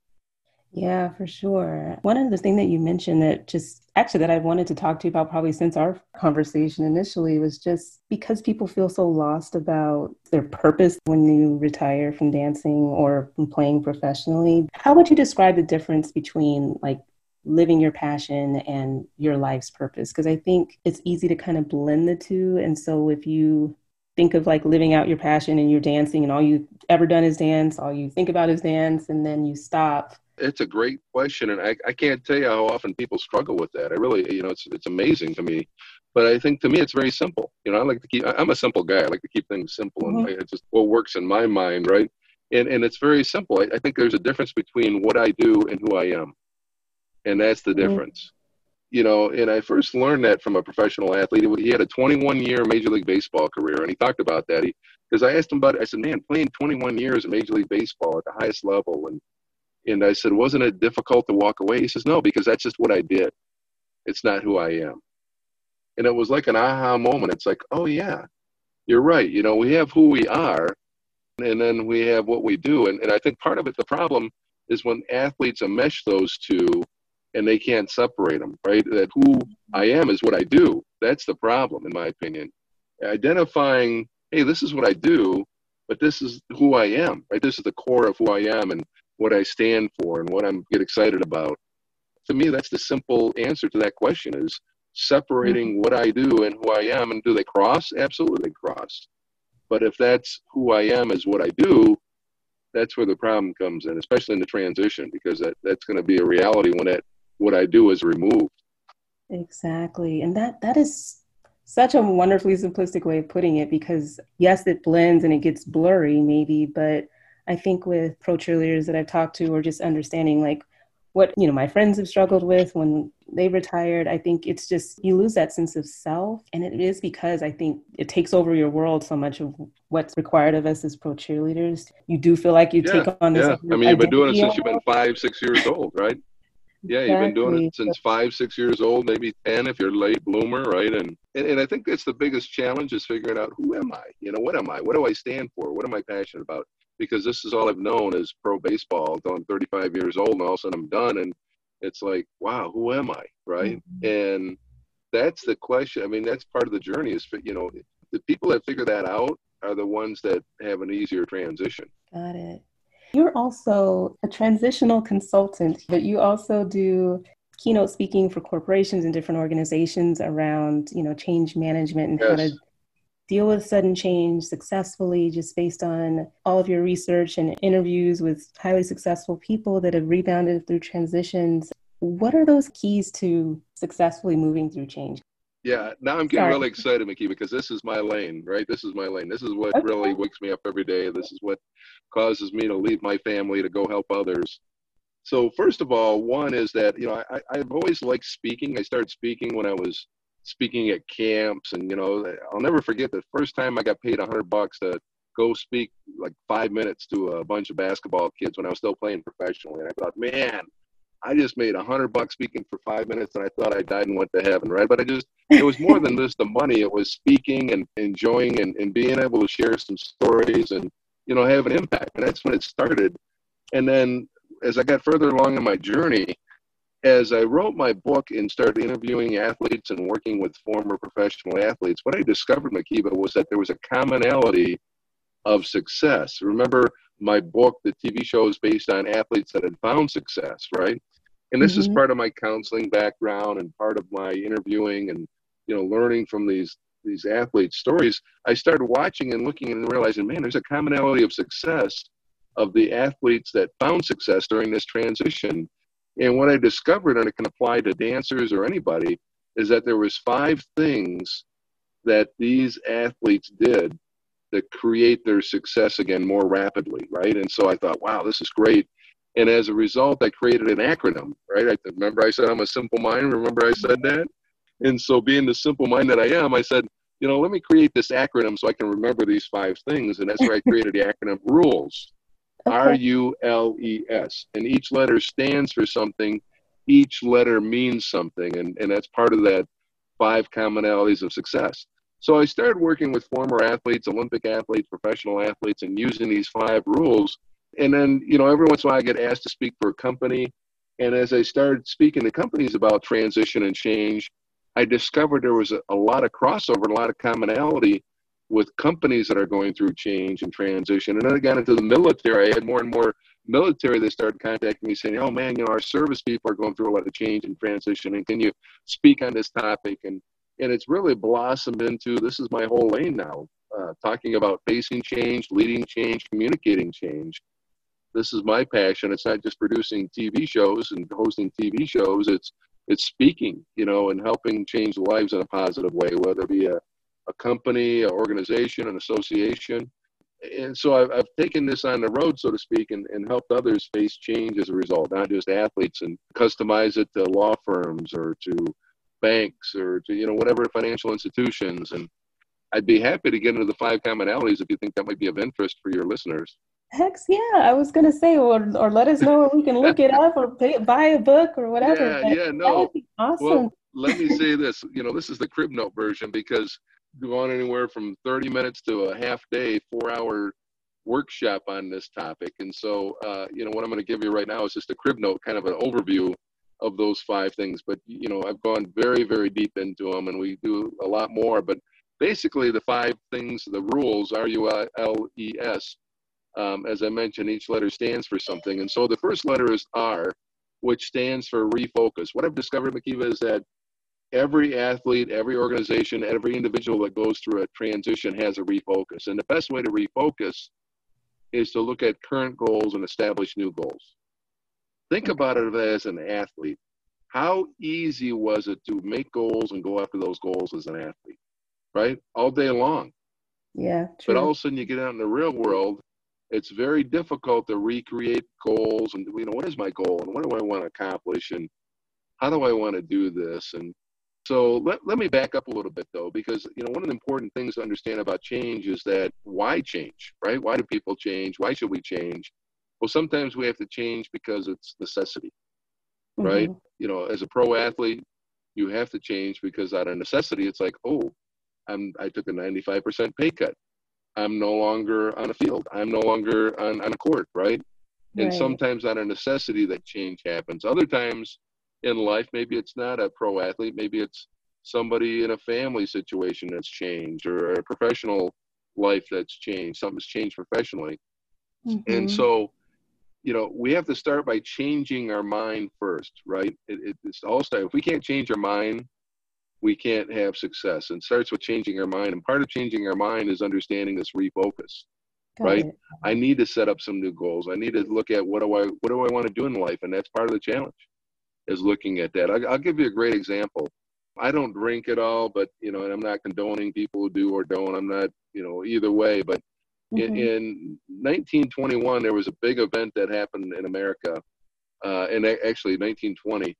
Yeah, for sure. One of the things that you mentioned that just actually that I wanted to talk to you about probably since our conversation initially was just because people feel so lost about their purpose when you retire from dancing or from playing professionally. How would you describe the difference between like living your passion and your life's purpose? Because I think it's easy to kind of blend the two. And so if you think of like living out your passion and you're dancing and all you ever done is dance all you think about is dance and then you stop it's a great question and I, I can't tell you how often people struggle with that i really you know it's, it's amazing to me but i think to me it's very simple you know i like to keep i'm a simple guy i like to keep things simple mm-hmm. and it's just what works in my mind right and and it's very simple I, I, think there's a difference between what i do and who i am and that's the mm-hmm. difference you know, and I first learned that from a professional athlete. He had a 21 year Major League Baseball career, and he talked about that. He Because I asked him about it, I said, man, playing 21 years in Major League Baseball at the highest level. And, and I said, wasn't it difficult to walk away? He says, no, because that's just what I did. It's not who I am. And it was like an aha moment. It's like, oh, yeah, you're right. You know, we have who we are, and then we have what we do. And, and I think part of it, the problem is when athletes mesh those two and they can't separate them, right? That who I am is what I do. That's the problem, in my opinion. Identifying, hey, this is what I do, but this is who I am, right? This is the core of who I am and what I stand for and what I'm get excited about. To me, that's the simple answer to that question is separating what I do and who I am. And do they cross? Absolutely cross. But if that's who I am is what I do, that's where the problem comes in, especially in the transition, because that, that's going to be a reality when that what I do is removed. Exactly. And that that is such a wonderfully simplistic way of putting it because yes, it blends and it gets blurry maybe, but I think with pro cheerleaders that I've talked to or just understanding like what you know my friends have struggled with when they retired i think it's just you lose that sense of self and it is because i think it takes over your world so much of what's required of us as pro cheerleaders you do feel like you yeah, take on this yeah i mean you've been doing it since you've been five six years old right yeah, you've been doing it since five, six years old, maybe 10 if you're late bloomer, right? And, and, and I think that's the biggest challenge is figuring out who am I? You know, what am I? What do I stand for? What am I passionate about? Because this is all I've known is pro baseball until I'm 35 years old and all of a sudden I'm done. And it's like, wow, who am I? Right. Mm-hmm. And that's the question. I mean, that's part of the journey is, you know, the people that figure that out are the ones that have an easier transition. Got it. You're also a transitional consultant, but you also do keynote speaking for corporations and different organizations around, you know, change management and yes. how to deal with sudden change successfully just based on all of your research and interviews with highly successful people that have rebounded through transitions. What are those keys to successfully moving through change? Yeah, now I'm getting Sorry. really excited, Mickey, because this is my lane, right? This is my lane. This is what okay. really wakes me up every day. This is what causes me to leave my family to go help others. So first of all, one is that you know I, I've always liked speaking. I started speaking when I was speaking at camps, and you know I'll never forget the first time I got paid a hundred bucks to go speak like five minutes to a bunch of basketball kids when I was still playing professionally. And I thought, man, I just made a hundred bucks speaking for five minutes and I thought I died and went to heaven, right? But I just, it was more than just the money. It was speaking and enjoying and, and being able to share some stories and, you know, have an impact. And that's when it started. And then as I got further along in my journey, as I wrote my book and started interviewing athletes and working with former professional athletes, what I discovered, Mhkeeba, was that there was a commonality of success. Remember, my book, the TV show is based on athletes that had found success, right? And this mm-hmm. is part of my counseling background and part of my interviewing and you know learning from these these athletes' stories. I started watching and looking and realizing, man, there's a commonality of success of the athletes that found success during this transition. And what I discovered, and it can apply to dancers or anybody, is that there was five things that these athletes did that create their success again more rapidly, right? And so I thought, wow, this is great. And as a result, I created an acronym, right? I remember I said I'm a simple mind. Remember I said that? And so, being the simple mind that I am, I said, you know, let me create this acronym so I can remember these five things. And that's where I created the acronym RULES, R U L E S. And each letter stands for something, each letter means something. And, and that's part of that five commonalities of success. So I started working with former athletes, Olympic athletes, professional athletes, and using these five rules. And then, you know, every once in a while I get asked to speak for a company. And as I started speaking to companies about transition and change, I discovered there was a, a lot of crossover and a lot of commonality with companies that are going through change and transition. And then I got into the military. I had more and more military that started contacting me saying, oh man, you know, our service people are going through a lot of change and transition. And can you speak on this topic? And and it's really blossomed into this is my whole lane now uh, talking about facing change leading change communicating change this is my passion it's not just producing tv shows and hosting tv shows it's it's speaking you know and helping change lives in a positive way whether it be a, a company an organization an association and so I've, I've taken this on the road so to speak and, and helped others face change as a result not just athletes and customize it to law firms or to banks or to you know whatever financial institutions and i'd be happy to get into the five commonalities if you think that might be of interest for your listeners Hex, yeah, I was gonna say, or or let us know we can look it up or pay, buy a book or whatever. Yeah, yeah, no. awesome. Well, let me say this. You know, this is the crib note version because go on anywhere from 30 minutes to a half day, four hour workshop on this topic. And so, uh, you know, what I'm going to give you right now is just a crib note, kind of an overview of those five things. But you know, I've gone very, very deep into them, and we do a lot more. But basically, the five things, the rules, R U L E S. Um, as I mentioned, each letter stands for something, and so the first letter is R, which stands for refocus. What I've discovered, Mhkeeba, is that every athlete, every organization, every individual that goes through a transition has a refocus, and the best way to refocus is to look at current goals and establish new goals think about it as an athlete. How easy was it to make goals and go after those goals as an athlete, right? All day long. Yeah. True. But all of a sudden, you get out in the real world, it's very difficult to recreate goals and you know what is my goal and what do I want to accomplish and how do I want to do this and so let, let me back up a little bit though because you know one of the important things to understand about change is that why change right why do people change why should we change well, sometimes we have to change because it's necessity, mm-hmm. right? You know, as a pro athlete, you have to change because out of necessity, it's like, oh, I'm I took a 95% pay cut. I'm no longer on a field. I'm no longer on, on a court, right? And sometimes out of necessity, that change happens. Other times in life, maybe it's not a pro athlete. Maybe it's somebody in a family situation that's changed or a professional life that's changed. Something's changed professionally. Mm-hmm. And so you know, we have to start by changing our mind first, right? It, it, it's all start. If we can't change our mind, we can't have success. And starts with changing our mind. And part of changing our mind is understanding this refocus, Got right? It. I need to set up some new goals. I need to look at what do I what do I want to do in life, and that's part of the challenge, is looking at that. I, I'll give you a great example. I don't drink at all, but you know, and I'm not condoning people who do or don't. I'm not, you know, either way. But Mm-hmm. In, 1921, there was a big event that happened in America, uh, and actually 1920,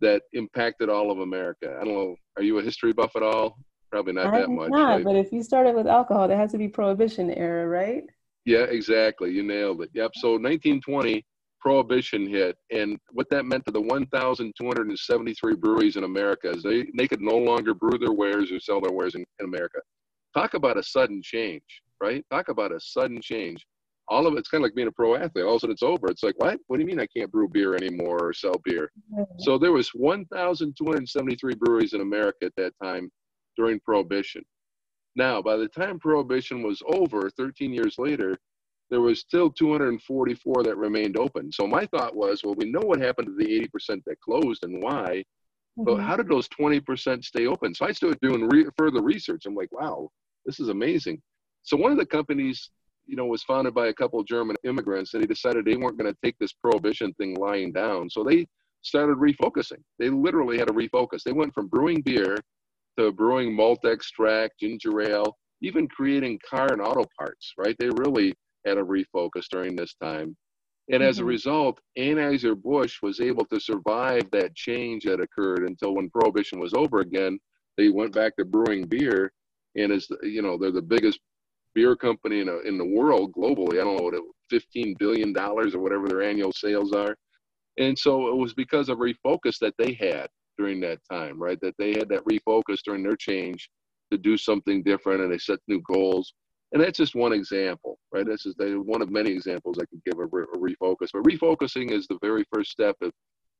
that impacted all of America. I don't know. Are you a history buff at all? Probably not I'm that much. Not, right? but if you started with alcohol, there has to be prohibition era, right? Yeah, exactly. You nailed it. Yep. So 1920, prohibition hit and what that meant to the 1273 breweries in america is they, they could no longer brew their wares or sell their wares in, in america. Talk about a sudden change right? Talk about a sudden change. All of it's kind of like being a pro athlete. All of a sudden it's over. It's like what? What do you mean i can't brew beer anymore or sell beer? Mm-hmm. so there was 1273 breweries in america at that time during prohibition. Now by the time prohibition was over 13 years later there was still 244 that remained open. So my thought was, well, we know what happened to the 80% that closed and why, mm-hmm. but how did those 20% stay open? So I started doing re- further research. I'm like, wow, this is amazing. So one of the companies, you know, was founded by a couple of German immigrants, and they decided they weren't going to take this prohibition thing lying down. So they started refocusing. They literally had to refocus. They went from brewing beer to brewing malt extract, ginger ale, even creating car and auto parts. Right? They really had a refocus during this time. And as mm-hmm. a result, Anheuser-Busch was able to survive that change that occurred until when Prohibition was over again, they went back to brewing beer. And as you know, they're the biggest beer company in, a, in the world globally. I don't know what it, $15 billion or whatever their annual sales are. And so it was because of refocus that they had during that time, right? That they had that refocus during their change to do something different and they set new goals. And that's just one example, right? That's just one of many examples I could give a, a refocus. But refocusing is the very first step of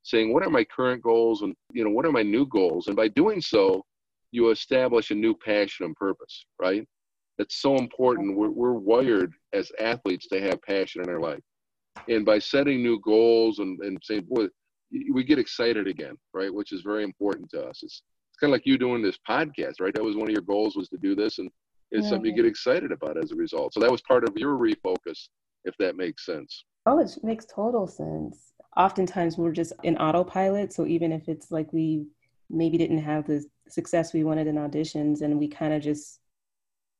saying, what are my current goals and, you know, what are my new goals? And by doing so, you establish a new passion and purpose, right? That's so important. We're, we're wired as athletes to have passion in our life. And by setting new goals and, and saying, boy, we get excited again, right? Which is very important to us. It's, it's kind of like you doing this podcast, right? That was one of your goals was to do this. And is yeah. something you get mm-hmm. excited about as a result. So that was part of your refocus, if that makes sense. Oh, it makes total sense. Oftentimes we're just in autopilot. So even if it's like we maybe didn't have the success we wanted in auditions and we kind of just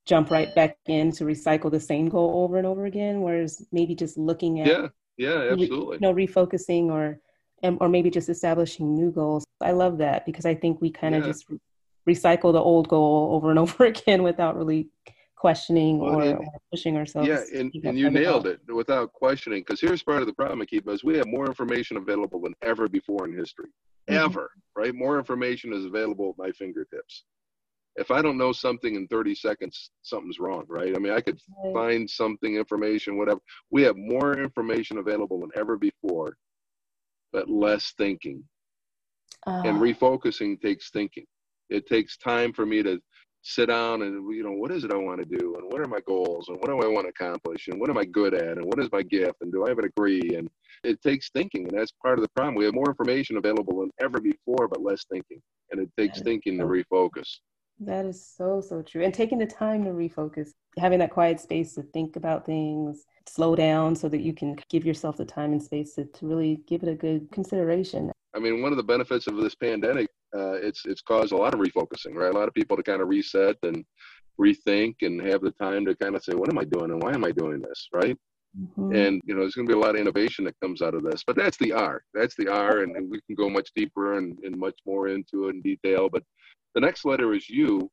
jump right back in to recycle the same goal over and over again, whereas maybe just looking at yeah, yeah, absolutely. You know, refocusing or or maybe just establishing new goals. I love that because I think we kind of yeah. just recycle the old goal over and over again without really questioning well, or, and, or, pushing ourselves. Yeah, and, and you nailed it without questioning. Because here's part of the problem, Akiba, is we have more information available than ever before in history. Mm-hmm. Ever, right? More information is available at my fingertips. If I don't know something in 30 seconds, something's wrong, right? I mean, I could right. find something, information, whatever. We have more information available than ever before, but less thinking. Uh, and refocusing takes thinking it takes time for me to sit down and you know what is it i want to do? And what are my goals? And what do i want to accomplish? And what am i good at? And what is my gift? And do i have a degree? And it takes thinking and that's part of the problem. We have more information available than ever before but less thinking and it takes thinking to refocus. That is so so true. And taking the time to refocus having that quiet space to think about things slow down so that you can give yourself the time and space to, to really give it a good consideration. I mean one of the benefits of this pandemic uh, it's it's caused a lot of refocusing, right? A lot of people to kind of reset and rethink and have the time to kind of say, what am I doing and why am I doing this, right? Mm-hmm. And you know, there's going to be a lot of innovation that comes out of this. But that's the R. That's the R, and, and we can go much deeper and, and much more into it in detail. But the next letter is U,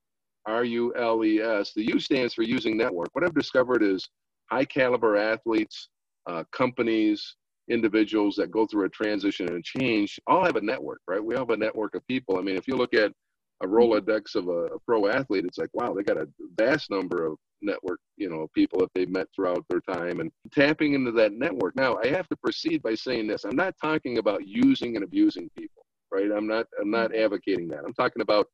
R U L E S. The U stands for using network. What I've discovered is high caliber athletes, uh, companies, individuals that go through a transition and change all have a network, right? We all have a network of people. I mean, if you look at a Rolodex of a, a pro athlete, it's like, wow, they got a vast number of network, you know, people that they've met throughout their time and tapping into that network. Now, I have to proceed by saying this. I'm not talking about using and abusing people, right? I'm not I'm not advocating that. I'm talking about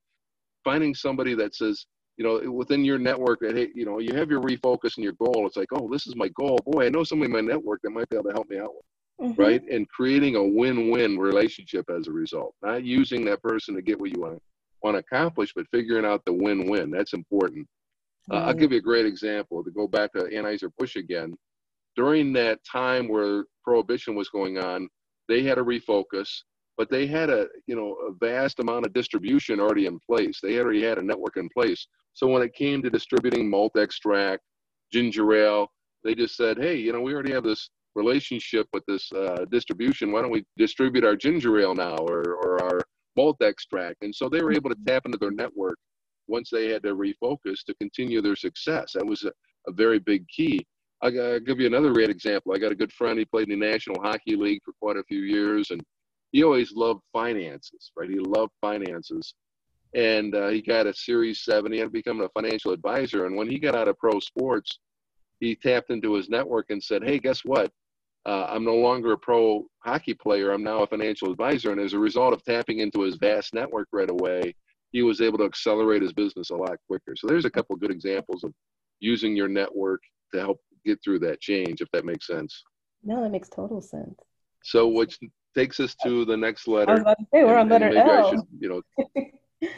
finding somebody that says, you know, within your network that hey, you know, you have your refocus and your goal. It's like, oh, this is my goal. Boy, I know somebody in my network that might be able to help me out with mm-hmm. right? And creating a win-win relationship as a result. Not using that person to get what you want want to accomplish, but figuring out the win-win. That's important. Uh, I'll give you a great example to go back to Anheuser-Busch again. During that time where prohibition was going on, they had a refocus, but they had a you know a vast amount of distribution already in place. They already had a network in place. So when it came to distributing malt extract, ginger ale, they just said, hey, you know, we already have this relationship with this uh, distribution. Why don't we distribute our ginger ale now or, or our malt extract? And so they were able to tap into their network once they had to refocus to continue their success. That was a, a very big key. I'll give you another great example. I got a good friend. He played in the National Hockey League for quite a few years, and he always loved finances, right? He loved finances. And uh, he got a Series 7. He had become a financial advisor. And when he got out of pro sports, he tapped into his network and said, Hey, guess what? Uh, I'm no longer a pro hockey player. I'm now a financial advisor. And as a result of tapping into his vast network right away, he was able to accelerate his business a lot quicker. So there's a couple good examples of using your network to help get through that change, if that makes sense. No, that makes total sense. So, which takes us to the next letter. I was about to say, we're on letter L. Should, you know,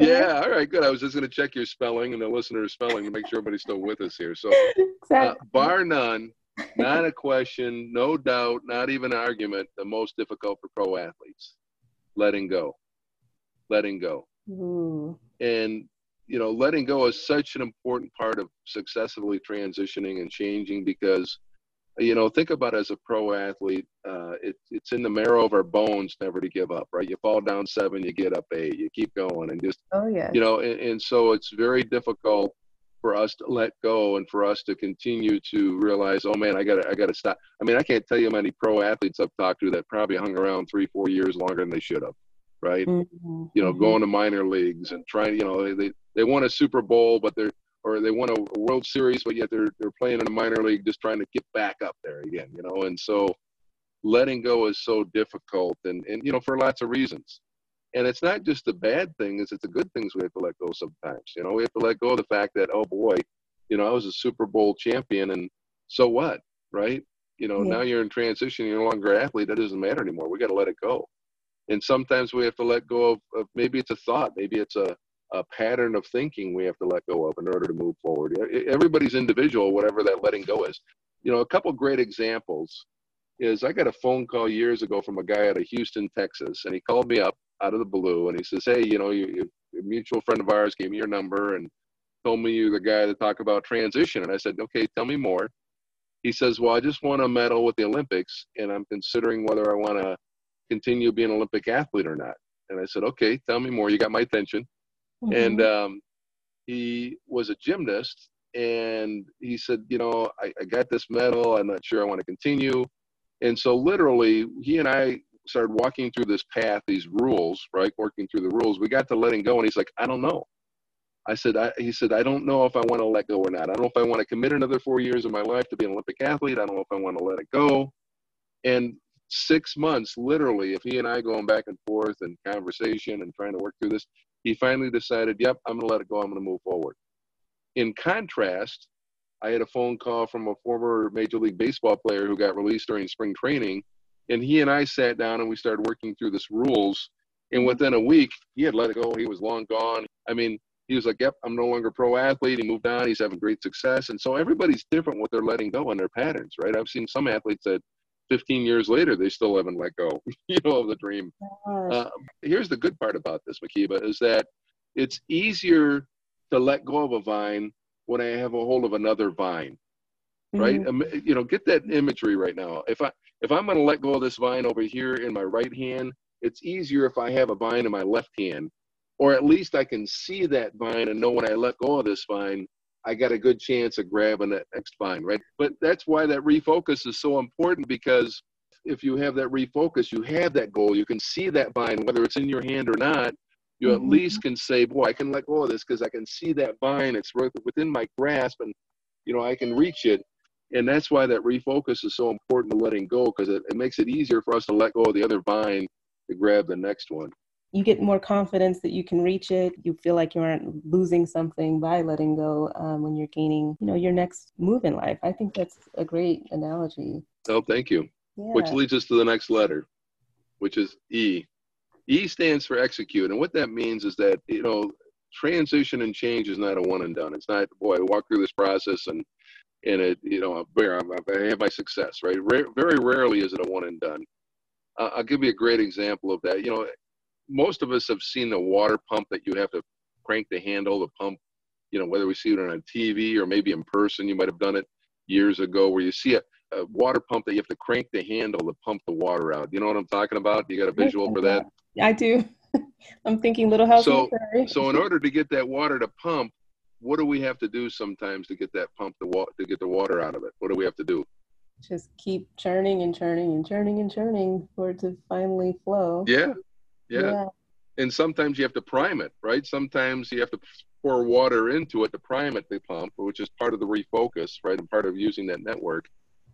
yeah, all right, good. I was just going to check your spelling and the listener's spelling to make sure everybody's still with us here. So, exactly. uh, bar none, not a question, no doubt, not even an argument, the most difficult for pro athletes letting go. Letting go. Ooh. And, you know, letting go is such an important part of successfully transitioning and changing because you know, think about as a pro athlete, uh, it, it's in the marrow of our bones never to give up, right? You fall down seven, you get up eight, you keep going, and just, oh yeah, you know, and, and so it's very difficult for us to let go and for us to continue to realize, oh man, I got to, I got to stop. I mean, I can't tell you how many pro athletes I've talked to that probably hung around three, four years longer than they should have, right? Mm-hmm. You know, mm-hmm. going to minor leagues and trying, you know, they, they, they won a Super Bowl, but they're or they won a World Series, but yet they're they're playing in a minor league, just trying to get back up there again, you know. And so, letting go is so difficult, and and you know for lots of reasons. And it's not just the bad things; it's the good things we have to let go sometimes. You know, we have to let go of the fact that oh boy, you know, I was a Super Bowl champion, and so what, right? You know, yeah. now you're in transition, you're no longer an athlete. That doesn't matter anymore. We got to let it go. And sometimes we have to let go of, of maybe it's a thought, maybe it's a a pattern of thinking we have to let go of in order to move forward. Everybody's individual, whatever that letting go is. You know, a couple great examples is I got a phone call years ago from a guy out of Houston, Texas, and he called me up out of the blue and he says, Hey, you know, you, a mutual friend of ours gave me your number and told me you're the guy to talk about transition. And I said, Okay, tell me more. He says, Well, I just want a medal with the Olympics and I'm considering whether I want to continue being an Olympic athlete or not. And I said, Okay, tell me more. You got my attention. Mm-hmm. And um, he was a gymnast, and he said, you know, I, I got this medal. I'm not sure I want to continue. And so, literally, he and I started walking through this path, these rules, right? Working through the rules. We got to letting go, and he's like, I don't know. I said, I, he said, I don't know if I want to let go or not. I don't know if I want to commit another four years of my life to be an Olympic athlete. I don't know if I want to let it go. And six months, literally, if he and I going back and forth and conversation and trying to work through this, he finally decided, yep, I'm going to let it go. I'm going to move forward. In contrast, I had a phone call from a former Major League Baseball player who got released during spring training. And he and I sat down and we started working through this rules. And within a week, he had let it go. He was long gone. I mean, he was like, yep, I'm no longer pro athlete. He moved on. He's having great success. And so everybody's different what they're letting go and their patterns, right? I've seen some athletes that 15 years later, they still haven't let go, you know, of the dream. Uh, here's the good part about this, Mhkeeba, is that it's easier to let go of a vine when I have a hold of another vine, right? Mm-hmm. Um, you know, get that imagery right now. If I if I'm going to let go of this vine over here in my right hand, it's easier if I have a vine in my left hand, or at least I can see that vine and know when I let go of this vine, I got a good chance of grabbing that next vine, right? But that's why that refocus is so important because if you have that refocus, you have that goal. You can see that vine, whether it's in your hand or not. You mm-hmm. at least can say, "Boy, I can let go of this because I can see that vine. It's within my grasp, and you know I can reach it." And that's why that refocus is so important to letting go because it, it makes it easier for us to let go of the other vine to grab the next one you get more confidence that you can reach it. You feel like you aren't losing something by letting go um, when you're gaining, you know, your next move in life. I think that's a great analogy. Oh, thank you. Yeah. Which leads us to the next letter, which is E. E stands for execute, and what that means is that you know transition and change is not a one and done. It's not boy, I walk through this process and and it you know I'm, i have my success, right? very rarely is it a one and done. Uh, I'll give you a great example of that. You know, most of us have seen the water pump that you have to crank the handle, the pump, you know, whether we see it on TV or maybe in person, you might have done it years ago where you see a, a water pump that you have to crank the handle to pump the water out. You know what I'm talking about? You got a visual for that? I do. I'm thinking Little House so, So in order to get that water to pump, what do we have to do sometimes to get that pump the water to get the water out of it? What do we have to do? Just keep churning and churning and churning and churning for it to finally flow. Yeah. yeah. yeah. And sometimes you have to prime it, right? Sometimes you have to pour water into it to prime it, the pump, which is part of the refocus, right? And part of using that network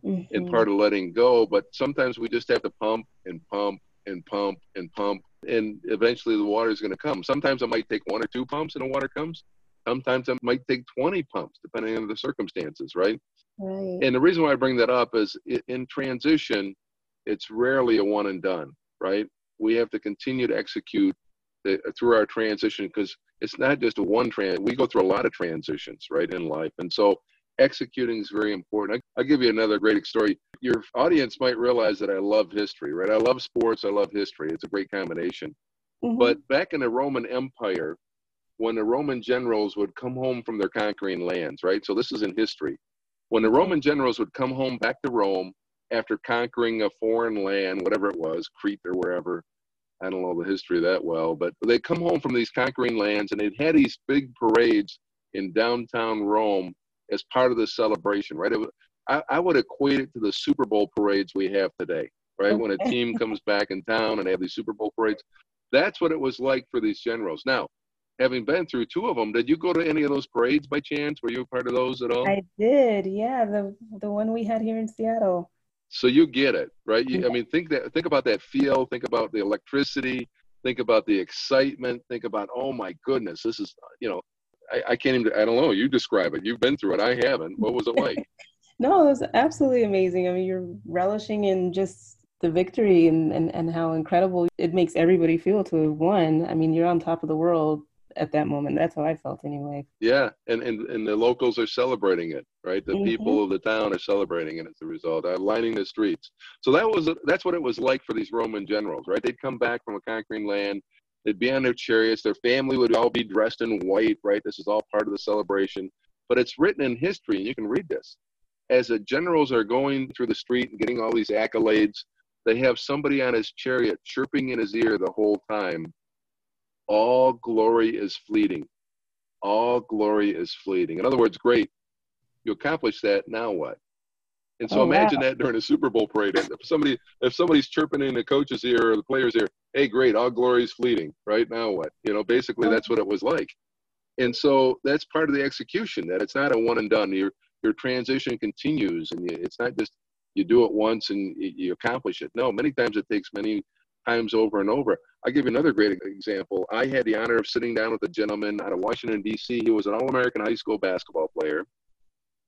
mm-hmm. and part of letting go. But sometimes we just have to pump and pump and pump and pump, and eventually the water is going to come. Sometimes it might take one or two pumps and the water comes. Sometimes it might take 20 pumps, depending on the circumstances, right? Right. And the reason why I bring that up is in transition, it's rarely a one and done, right? We have to continue to execute the, through our transition because it's not just a one trans. We go through a lot of transitions, right, in life, and so executing is very important. I'll give you another great story. Your audience might realize that I love history, right? I love sports, I love history. It's a great combination. Mm-hmm. But back in the Roman Empire, when the Roman generals would come home from their conquering lands, right? So this is in history. When the Roman generals would come home back to Rome after conquering a foreign land, whatever it was, Crete or wherever, I don't know the history that well, but they come home from these conquering lands and they'd had these big parades in downtown Rome as part of the celebration, right? It, I, I would equate it to the Super Bowl parades we have today, right? When a team comes back in town and they have these Super Bowl parades. That's what it was like for these generals. Now, having been through two of them, did you go to any of those parades by chance? Were you a part of those at all? I did, yeah. The the one we had here in Seattle. So you get it, right? You, I mean, think that think about that feel. Think about the electricity. Think about the excitement. Think about, oh my goodness, this is you know I, I can't even, I don't know. You describe it. You've been through it. I haven't. What was it like? no, it was absolutely amazing. I mean, you're relishing in just the victory and, and, and how incredible it makes everybody feel to have won. I mean, you're on top of the world at that moment. That's how I felt anyway. Yeah, and and, and the locals are celebrating it, right? The mm-hmm. people of the town are celebrating it as a result, uh, lining the streets. So that was that's what it was like for these Roman generals, right? They'd come back from a conquering land, They'd be on their chariots. Their family would all be dressed in white, right? This is all part of the celebration. But it's written in history, and you can read this. As the generals are going through the street and getting all these accolades, they have somebody on his chariot chirping in his ear the whole time. All glory is fleeting. All glory is fleeting. In other words, great. You accomplish that. Now what? And so oh, imagine wow. that during a Super Bowl parade. If somebody, if somebody's chirping in the coach's ear or the player's ear, "Hey, great, all glory is fleeting." Right now, what? You know, basically that's what it was like. And so that's part of the execution. That it's not a one and done. Your your transition continues, and you, it's not just you do it once and you accomplish it. No, many times it takes many times over and over. I'll give you another great example. I had the honor of sitting down with a gentleman out of Washington D.C. He was an All-American high school basketball player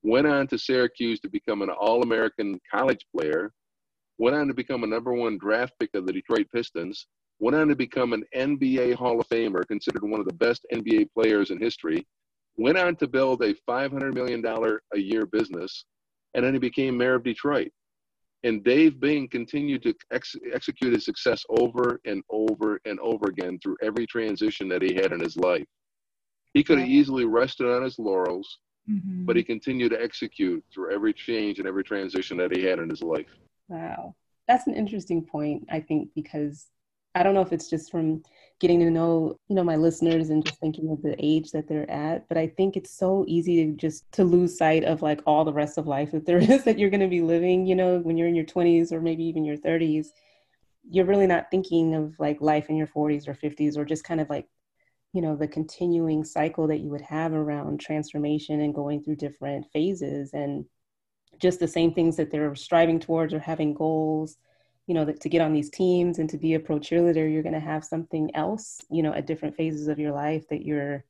went on to Syracuse to become an All American college player, went on to become a number one draft pick of the Detroit Pistons, went on to become an NBA Hall of Famer, considered one of the best NBA players in history, went on to build a $500 million a year business, and then he became mayor of Detroit. And Dave Bing continued to ex- execute his success over and over and over again through every transition that he had in his life. He could have easily rested on his laurels Mm-hmm. But he continued to execute through every change and every transition that he had in his life. Wow. That's an interesting point, I think, because I don't know if it's just from getting to know, you know, my listeners and just thinking of the age that they're at, but I think it's so easy to just to lose sight of like all the rest of life that there is that you're going to be living, you know, when you're in your 20s or maybe even your 30s. You're really not thinking of like life in your 40s or 50s or just kind of like you know the continuing cycle that you would have around transformation and going through different phases and just the same things that they're striving towards or having goals you know that to get on these teams and to be a pro cheerleader you're going to have something else you know at different phases of your life that you're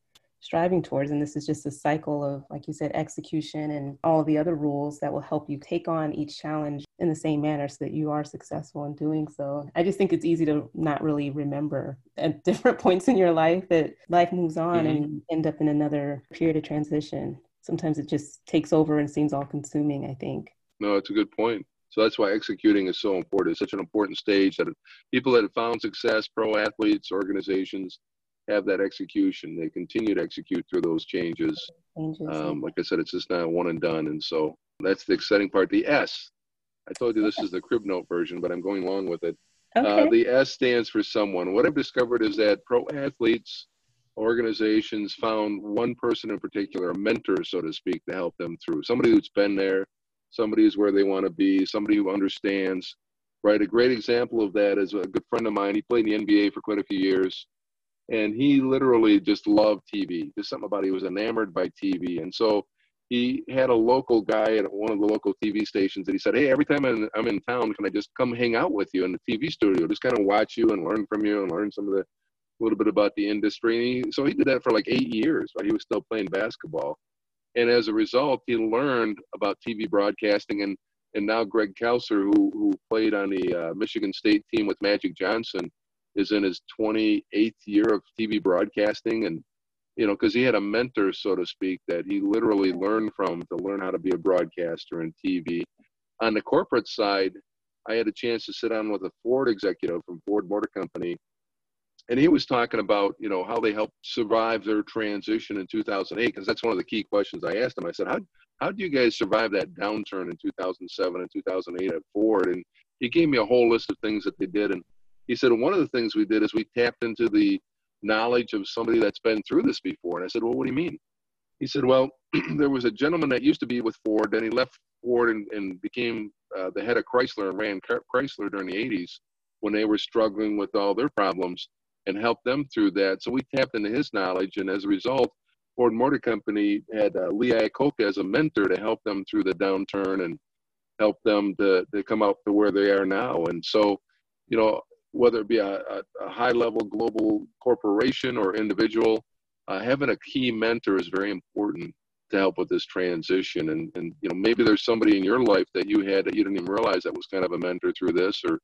striving towards. And this is just a cycle of, like you said, execution and all the other rules that will help you take on each challenge in the same manner so that you are successful in doing so. I just think it's easy to not really remember at different points in your life that life moves on mm-hmm. and end up in another period of transition. Sometimes it just takes over and seems all consuming, I think. No, it's a good point. So that's why executing is so important. It's such an important stage that people that have found success, pro athletes, organizations, have that execution. They continue to execute through those changes. Um, like I said, it's just not one and done. And so that's the exciting part. The S, I told you this is the crib note version, but I'm going along with it. Uh, okay. Uh, the S stands for someone. What I've discovered is that pro athletes organizations found one person in particular, a mentor, so to speak, to help them through. Somebody who's been there, somebody is where they want to be, somebody who understands. Right. A great example of that is a good friend of mine. He played in the NBA for quite a few years, and he literally just loved TV. Just something about it. he was enamored by TV, and so he had a local guy at one of the local TV stations that he said, Hey, every time I'm, in town, can I just come hang out with you in the TV studio? Just kind of watch you and learn from you and learn some of the, little bit about the industry. He, so he did that for like eight years while he was still playing basketball. And as a result, he learned about TV broadcasting. And, and now Greg Kelser, who, who played on the uh, Michigan State team with Magic Johnson, is in his 28th year of TV broadcasting. And you know, because he had a mentor, so to speak, that he literally learned from to learn how to be a broadcaster in TV. On the corporate side, I had a chance to sit down with a Ford executive from Ford Motor Company, and he was talking about, you know, how they helped survive their transition in 2008, because that's one of the key questions I asked him. I said, how how do you guys survive that downturn in 2007 and 2008 at Ford? And he gave me a whole list of things that they did, and he said one of the things we did is we tapped into the knowledge of somebody that's been through this before. And I said, Well, what do you mean? He said, Well, there was a gentleman that used to be with Ford, then he left Ford and, and became uh, the head of Chrysler and ran Chrysler during the 80s when they were struggling with all their problems and helped them through that. So we tapped into his knowledge, and as a result, Ford Motor Company had uh, Lee Iacocca as a mentor to help them through the downturn and help them to, to come up to where they are now. And so, you know, whether it be a, a, a high level global corporation or individual, uh, having a key mentor is very important to help with this transition. And, and you know maybe there's somebody in your life that you had that you didn't even realize that was kind of a mentor through this, or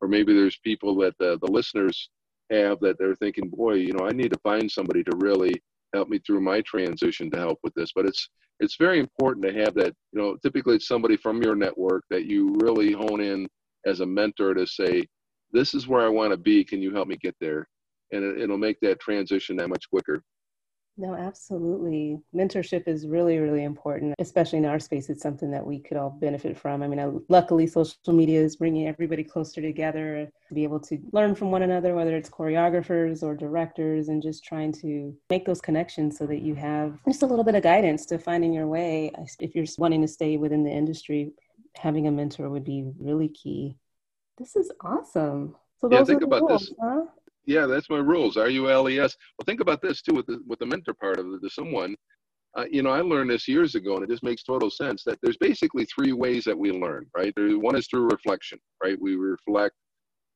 or maybe there's people that the, the listeners have that they're thinking, boy, you know, I need to find somebody to really help me through my transition to help with this. But it's it's very important to have that. You know, typically it's somebody from your network that you really hone in as a mentor to say, this is where I want to be. Can you help me get there? And it, it'll make that transition that much quicker. No, absolutely. Mentorship is really, really important, especially in our space. It's something that we could all benefit from. I mean, I, luckily, social media is bringing everybody closer together to be able to learn from one another, whether it's choreographers or directors, and just trying to make those connections so that you have just a little bit of guidance to finding your way. If you're wanting to stay within the industry, having a mentor would be really key. This is awesome. So yeah, think about rules, this. Huh? Yeah, that's my rules. R U L E S. Well, think about this too with the with the mentor part of it. To someone, uh, you know, I learned this years ago, and it just makes total sense that there's basically three ways that we learn. Right. There, one is through reflection. Right. We reflect.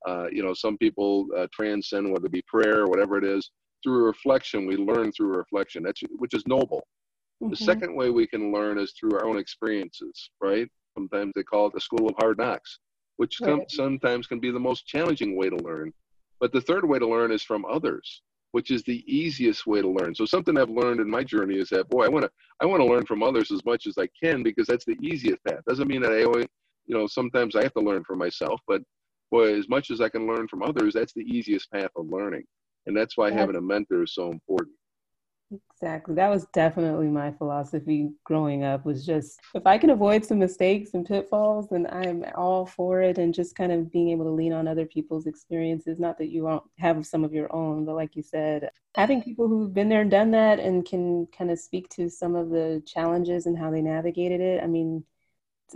Uh, you know, some people uh, transcend, whether it be prayer or whatever it is. Through reflection, we learn through reflection. That's which is noble. Mm-hmm. The second way we can learn is through our own experiences. Right. Sometimes they call it the school of hard knocks which right. sometimes can be the most challenging way to learn. But the third way to learn is from others, which is the easiest way to learn. So something I've learned in my journey is that boy, I want to I want to learn from others as much as I can because that's the easiest path. Doesn't mean that I always, you know, sometimes I have to learn for myself, but boy, as much as I can learn from others, that's the easiest path of learning. And that's why having a mentor is so important. Exactly. That was definitely my philosophy growing up was just if I can avoid some mistakes and pitfalls, then I'm all for it and just kind of being able to lean on other people's experiences. Not that you won't have some of your own, but like you said, having people who've been there and done that and can kind of speak to some of the challenges and how they navigated it. I mean,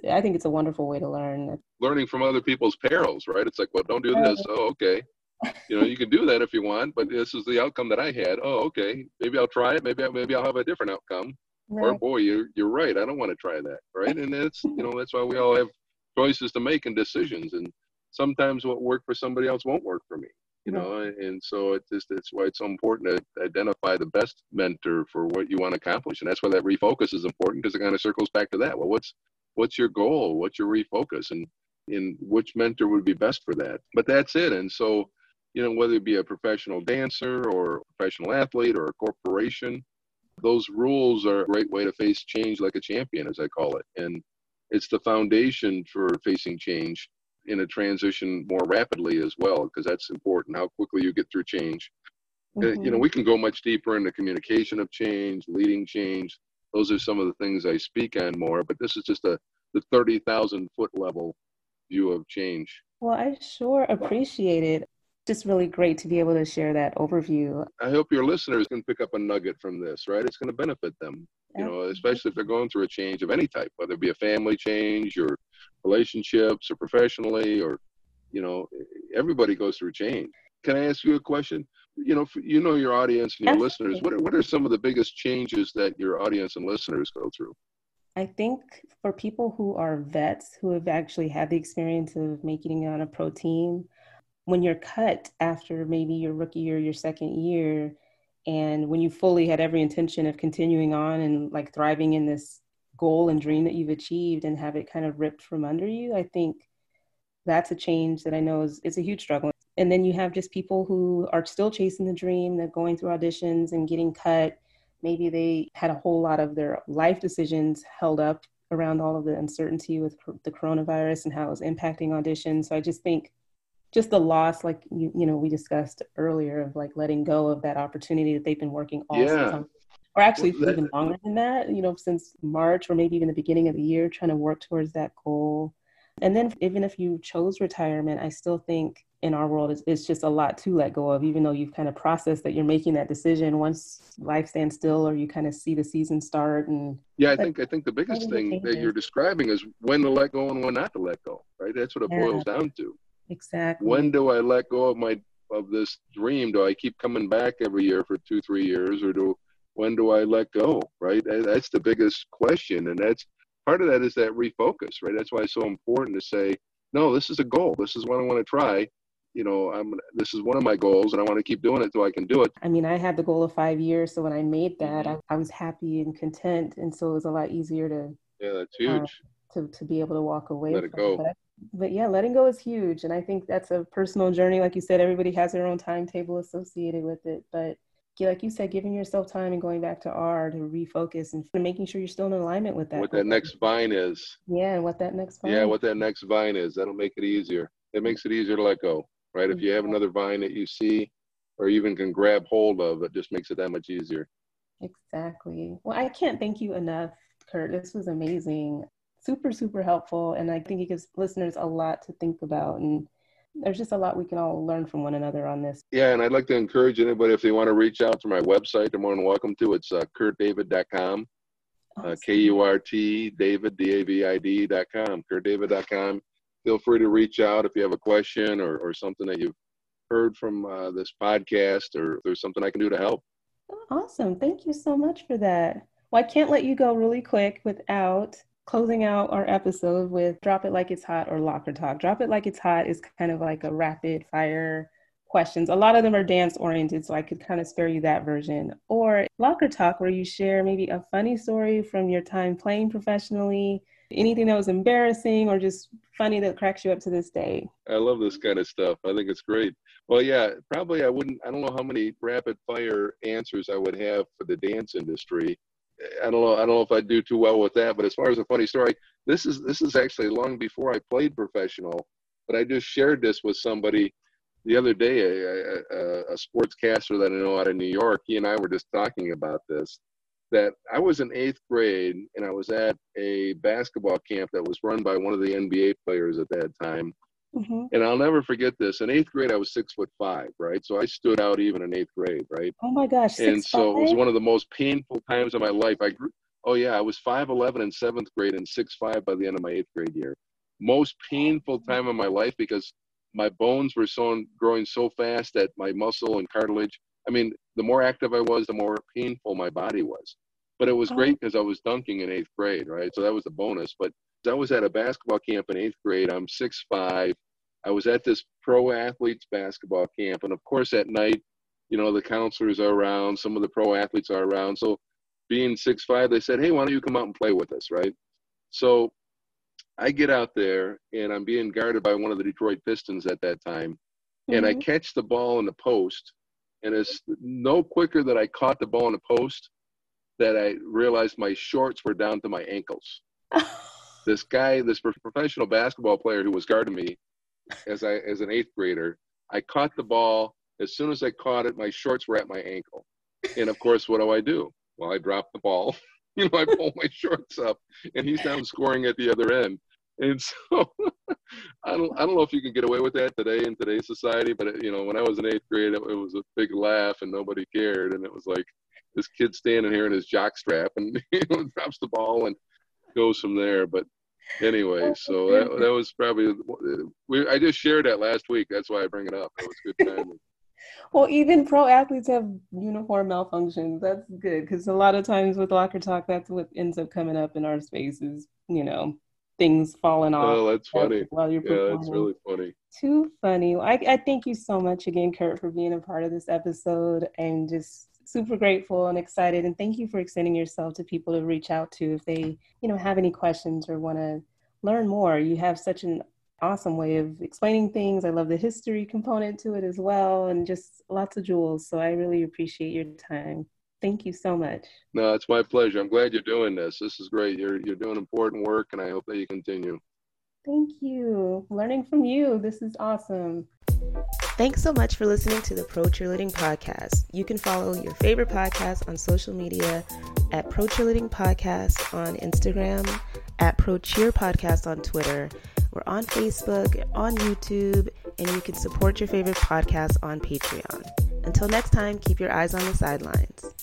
I think it's a wonderful way to learn. Learning from other people's perils, right? It's like, well, don't do this. Oh, okay you know, you can do that if you want, but this is the outcome that I had. Oh, okay, maybe I'll try it. Maybe I, maybe I'll have a different outcome. Right. Or boy, you're you're right. I don't want to try that, right? And that's you know that's why we all have choices to make and decisions, and sometimes what worked for somebody else won't work for me. You know, and so it's just it's why it's so important to identify the best mentor for what you want to accomplish, and that's why that refocus is important because it kind of circles back to that. Well, what's what's your goal? What's your refocus? And in which mentor would be best for that. But that's it. And so you know, whether it be a professional dancer or a professional athlete or a corporation, those rules are a great way to face change like a champion, as I call it. And it's the foundation for facing change in a transition more rapidly as well, because that's important how quickly you get through change. Mm-hmm. You know, we can go much deeper into communication of change, leading change. Those are some of the things I speak on more, but this is just a the 30,000 foot level view of change. Well, I sure appreciate it just really great to be able to share that overview. I hope your listeners can pick up a nugget from this, right? It's going to benefit them, you know, especially if they're going through a change of any type, whether it be a family change or relationships or professionally or, you know, everybody goes through a change. Can I ask you a question? You know, you know your audience and your Absolutely. listeners. What are, what are some of the biggest changes that your audience and listeners go through? I think for people who are vets who have actually had the experience of making it on a pro team, when you're cut after maybe your rookie year, your second year, and when you fully had every intention of continuing on and like thriving in this goal and dream that you've achieved and have it kind of ripped from under you, I think that's a change that I know is, is a huge struggle. And then you have just people who are still chasing the dream, they're going through auditions and getting cut. Maybe they had a whole lot of their life decisions held up around all of the uncertainty with the coronavirus and how it was impacting auditions. So I just think just the loss, like you, you know, we discussed earlier of like letting go of that opportunity that they've been working all Yeah. season, or actually Well, that- even longer than that, you know, since March or maybe even the beginning of the year, trying to work towards that goal. And then even if you chose retirement, I still think in our world it's, it's just a lot to let go of, even though you've kind of processed that you're making that decision once life stands still or you kind of see the season start and Yeah, I think I think the biggest how do you thing change that you're describing is when to let go and when not to let go, right? That's what it Yeah. boils down to. Exactly when do I let go of my of this dream? Do I keep coming back every year for two, three years, or do when do I let go? Right, that's the biggest question, and that's part of that is that refocus. Right, that's why it's so important to say, no, this is a goal. This is what I want to try. You know, I'm this is one of my goals, and I want to keep doing it so I can do it. I mean, I had the goal of five years. So when I made that, Mhm. I, I was happy and content. And so it was a lot easier to, Yeah, that's Uh, huge. to, to be able to walk away Let it go. But yeah, letting go is huge. And I think that's a personal journey. Like you said, everybody has their own timetable associated with it. But like you said, giving yourself time and going back to R to refocus and making sure you're still in alignment with that. What that next vine is. Yeah, and what that next vine. Yeah, what that next vine is. That'll make it easier. It makes it easier to let go, right? If you have another vine that you see or even can grab hold of, it just makes it that much easier. Exactly. Well, I can't thank you enough, Kurt. This was amazing. Super, super helpful. And I think it gives listeners a lot to think about. And there's just a lot we can all learn from one another on this. Yeah, and I'd like to encourage anybody if they want to reach out to my website, they're more than welcome to. It's uh, kurtdavid.com, uh, K U R T David, D A V I D.com, kurtdavid.com. Feel free to reach out if you have a question or, or something that you've heard from uh, this podcast or if there's something I can do to help. Awesome. Thank you so much for that. Well, I can't let you go really quick without closing out our episode with Drop It Like It's Hot or Locker Talk. Drop It Like It's Hot is kind of like a rapid fire questions. A lot of them are dance oriented, so I could kind of spare you that version. Or Locker Talk, where you share maybe a funny story from your time playing professionally, anything that was embarrassing or just funny that cracks you up to this day. I love this kind of stuff. I think it's great. Well, yeah, probably I wouldn't, I don't know how many rapid fire answers I would have for the dance industry. I don't know. I don't know if I do too well with that. But as far as a funny story, this is this is actually long before I played professional. But I just shared this with somebody the other day, a, a, a sportscaster that I know out of New York. He and I were just talking about this. That I was in eighth grade and I was at a basketball camp that was run by one of the NBA players at that time. Mhm. And I'll never forget this. In eighth grade, I was six foot five, right? So I stood out even in eighth grade, right? Oh my gosh. and so it was one of the most painful times of my life. I grew, oh yeah, I was five eleven in seventh grade and six five by the end of my eighth grade year. Most painful time of my life because my bones were so growing so fast that my muscle and cartilage. I mean, the more active I was, the more painful my body was. But it was Oh. great because I was dunking in eighth grade, right? So that was the bonus. But I was at a basketball camp in eighth grade. I'm six five. I was at this pro athletes basketball camp, and of course at night, you know, the counselors are around, some of the pro athletes are around. So being six five, they said, Hey, why don't you come out and play with us, right? So I get out there and I'm being guarded by one of the Detroit Pistons at that time. And I Mhm. catch the ball in the post. And it's no quicker that I caught the ball in the post that I realized my shorts were down to my ankles. This guy, this professional basketball player who was guarding me as I as an eighth grader, I caught the ball. As soon as I caught it, my shorts were at my ankle. And of course, what do I do? Well, I drop the ball. you know, I pull my shorts up, and he's down scoring at the other end. And so I don't I don't know if you can get away with that today in today's society, but it, you know when I was in eighth grade, it, it was a big laugh and nobody cared, and it was like this kid standing here in his jock strap and you know, drops the ball and goes from there. But anyway, oh, so that, that was probably we. I just shared that last week. That's why I bring it up. It was good timing. well, even pro athletes have uniform malfunctions. That's good because a lot of times with locker talk, that's what ends up coming up in our spaces. You know, things falling off. Oh, that's funny. While you're yeah, that's really funny. Too funny. I, I thank you so much again, Kurt, for being a part of this episode and just super grateful and excited. And thank you for extending yourself to people to reach out to if they, you know, have any questions or want to learn more. You have such an awesome way of explaining things. I love the history component to it as well, and just lots of jewels. So I really appreciate your time. Thank you so much. No, it's my pleasure. I'm glad you're doing this. This is great. You're you're doing important work, and I hope that you continue. Thank you. Learning from you. This is awesome. Thanks so much for listening to the Pro Cheerleading Podcast. You can follow your favorite podcast on social media at Pro Cheerleading Podcast on Instagram, at Pro Cheer Podcast on Twitter. We're on Facebook, on YouTube, and you can support your favorite podcast on Patreon. Until next time, keep your eyes on the sidelines.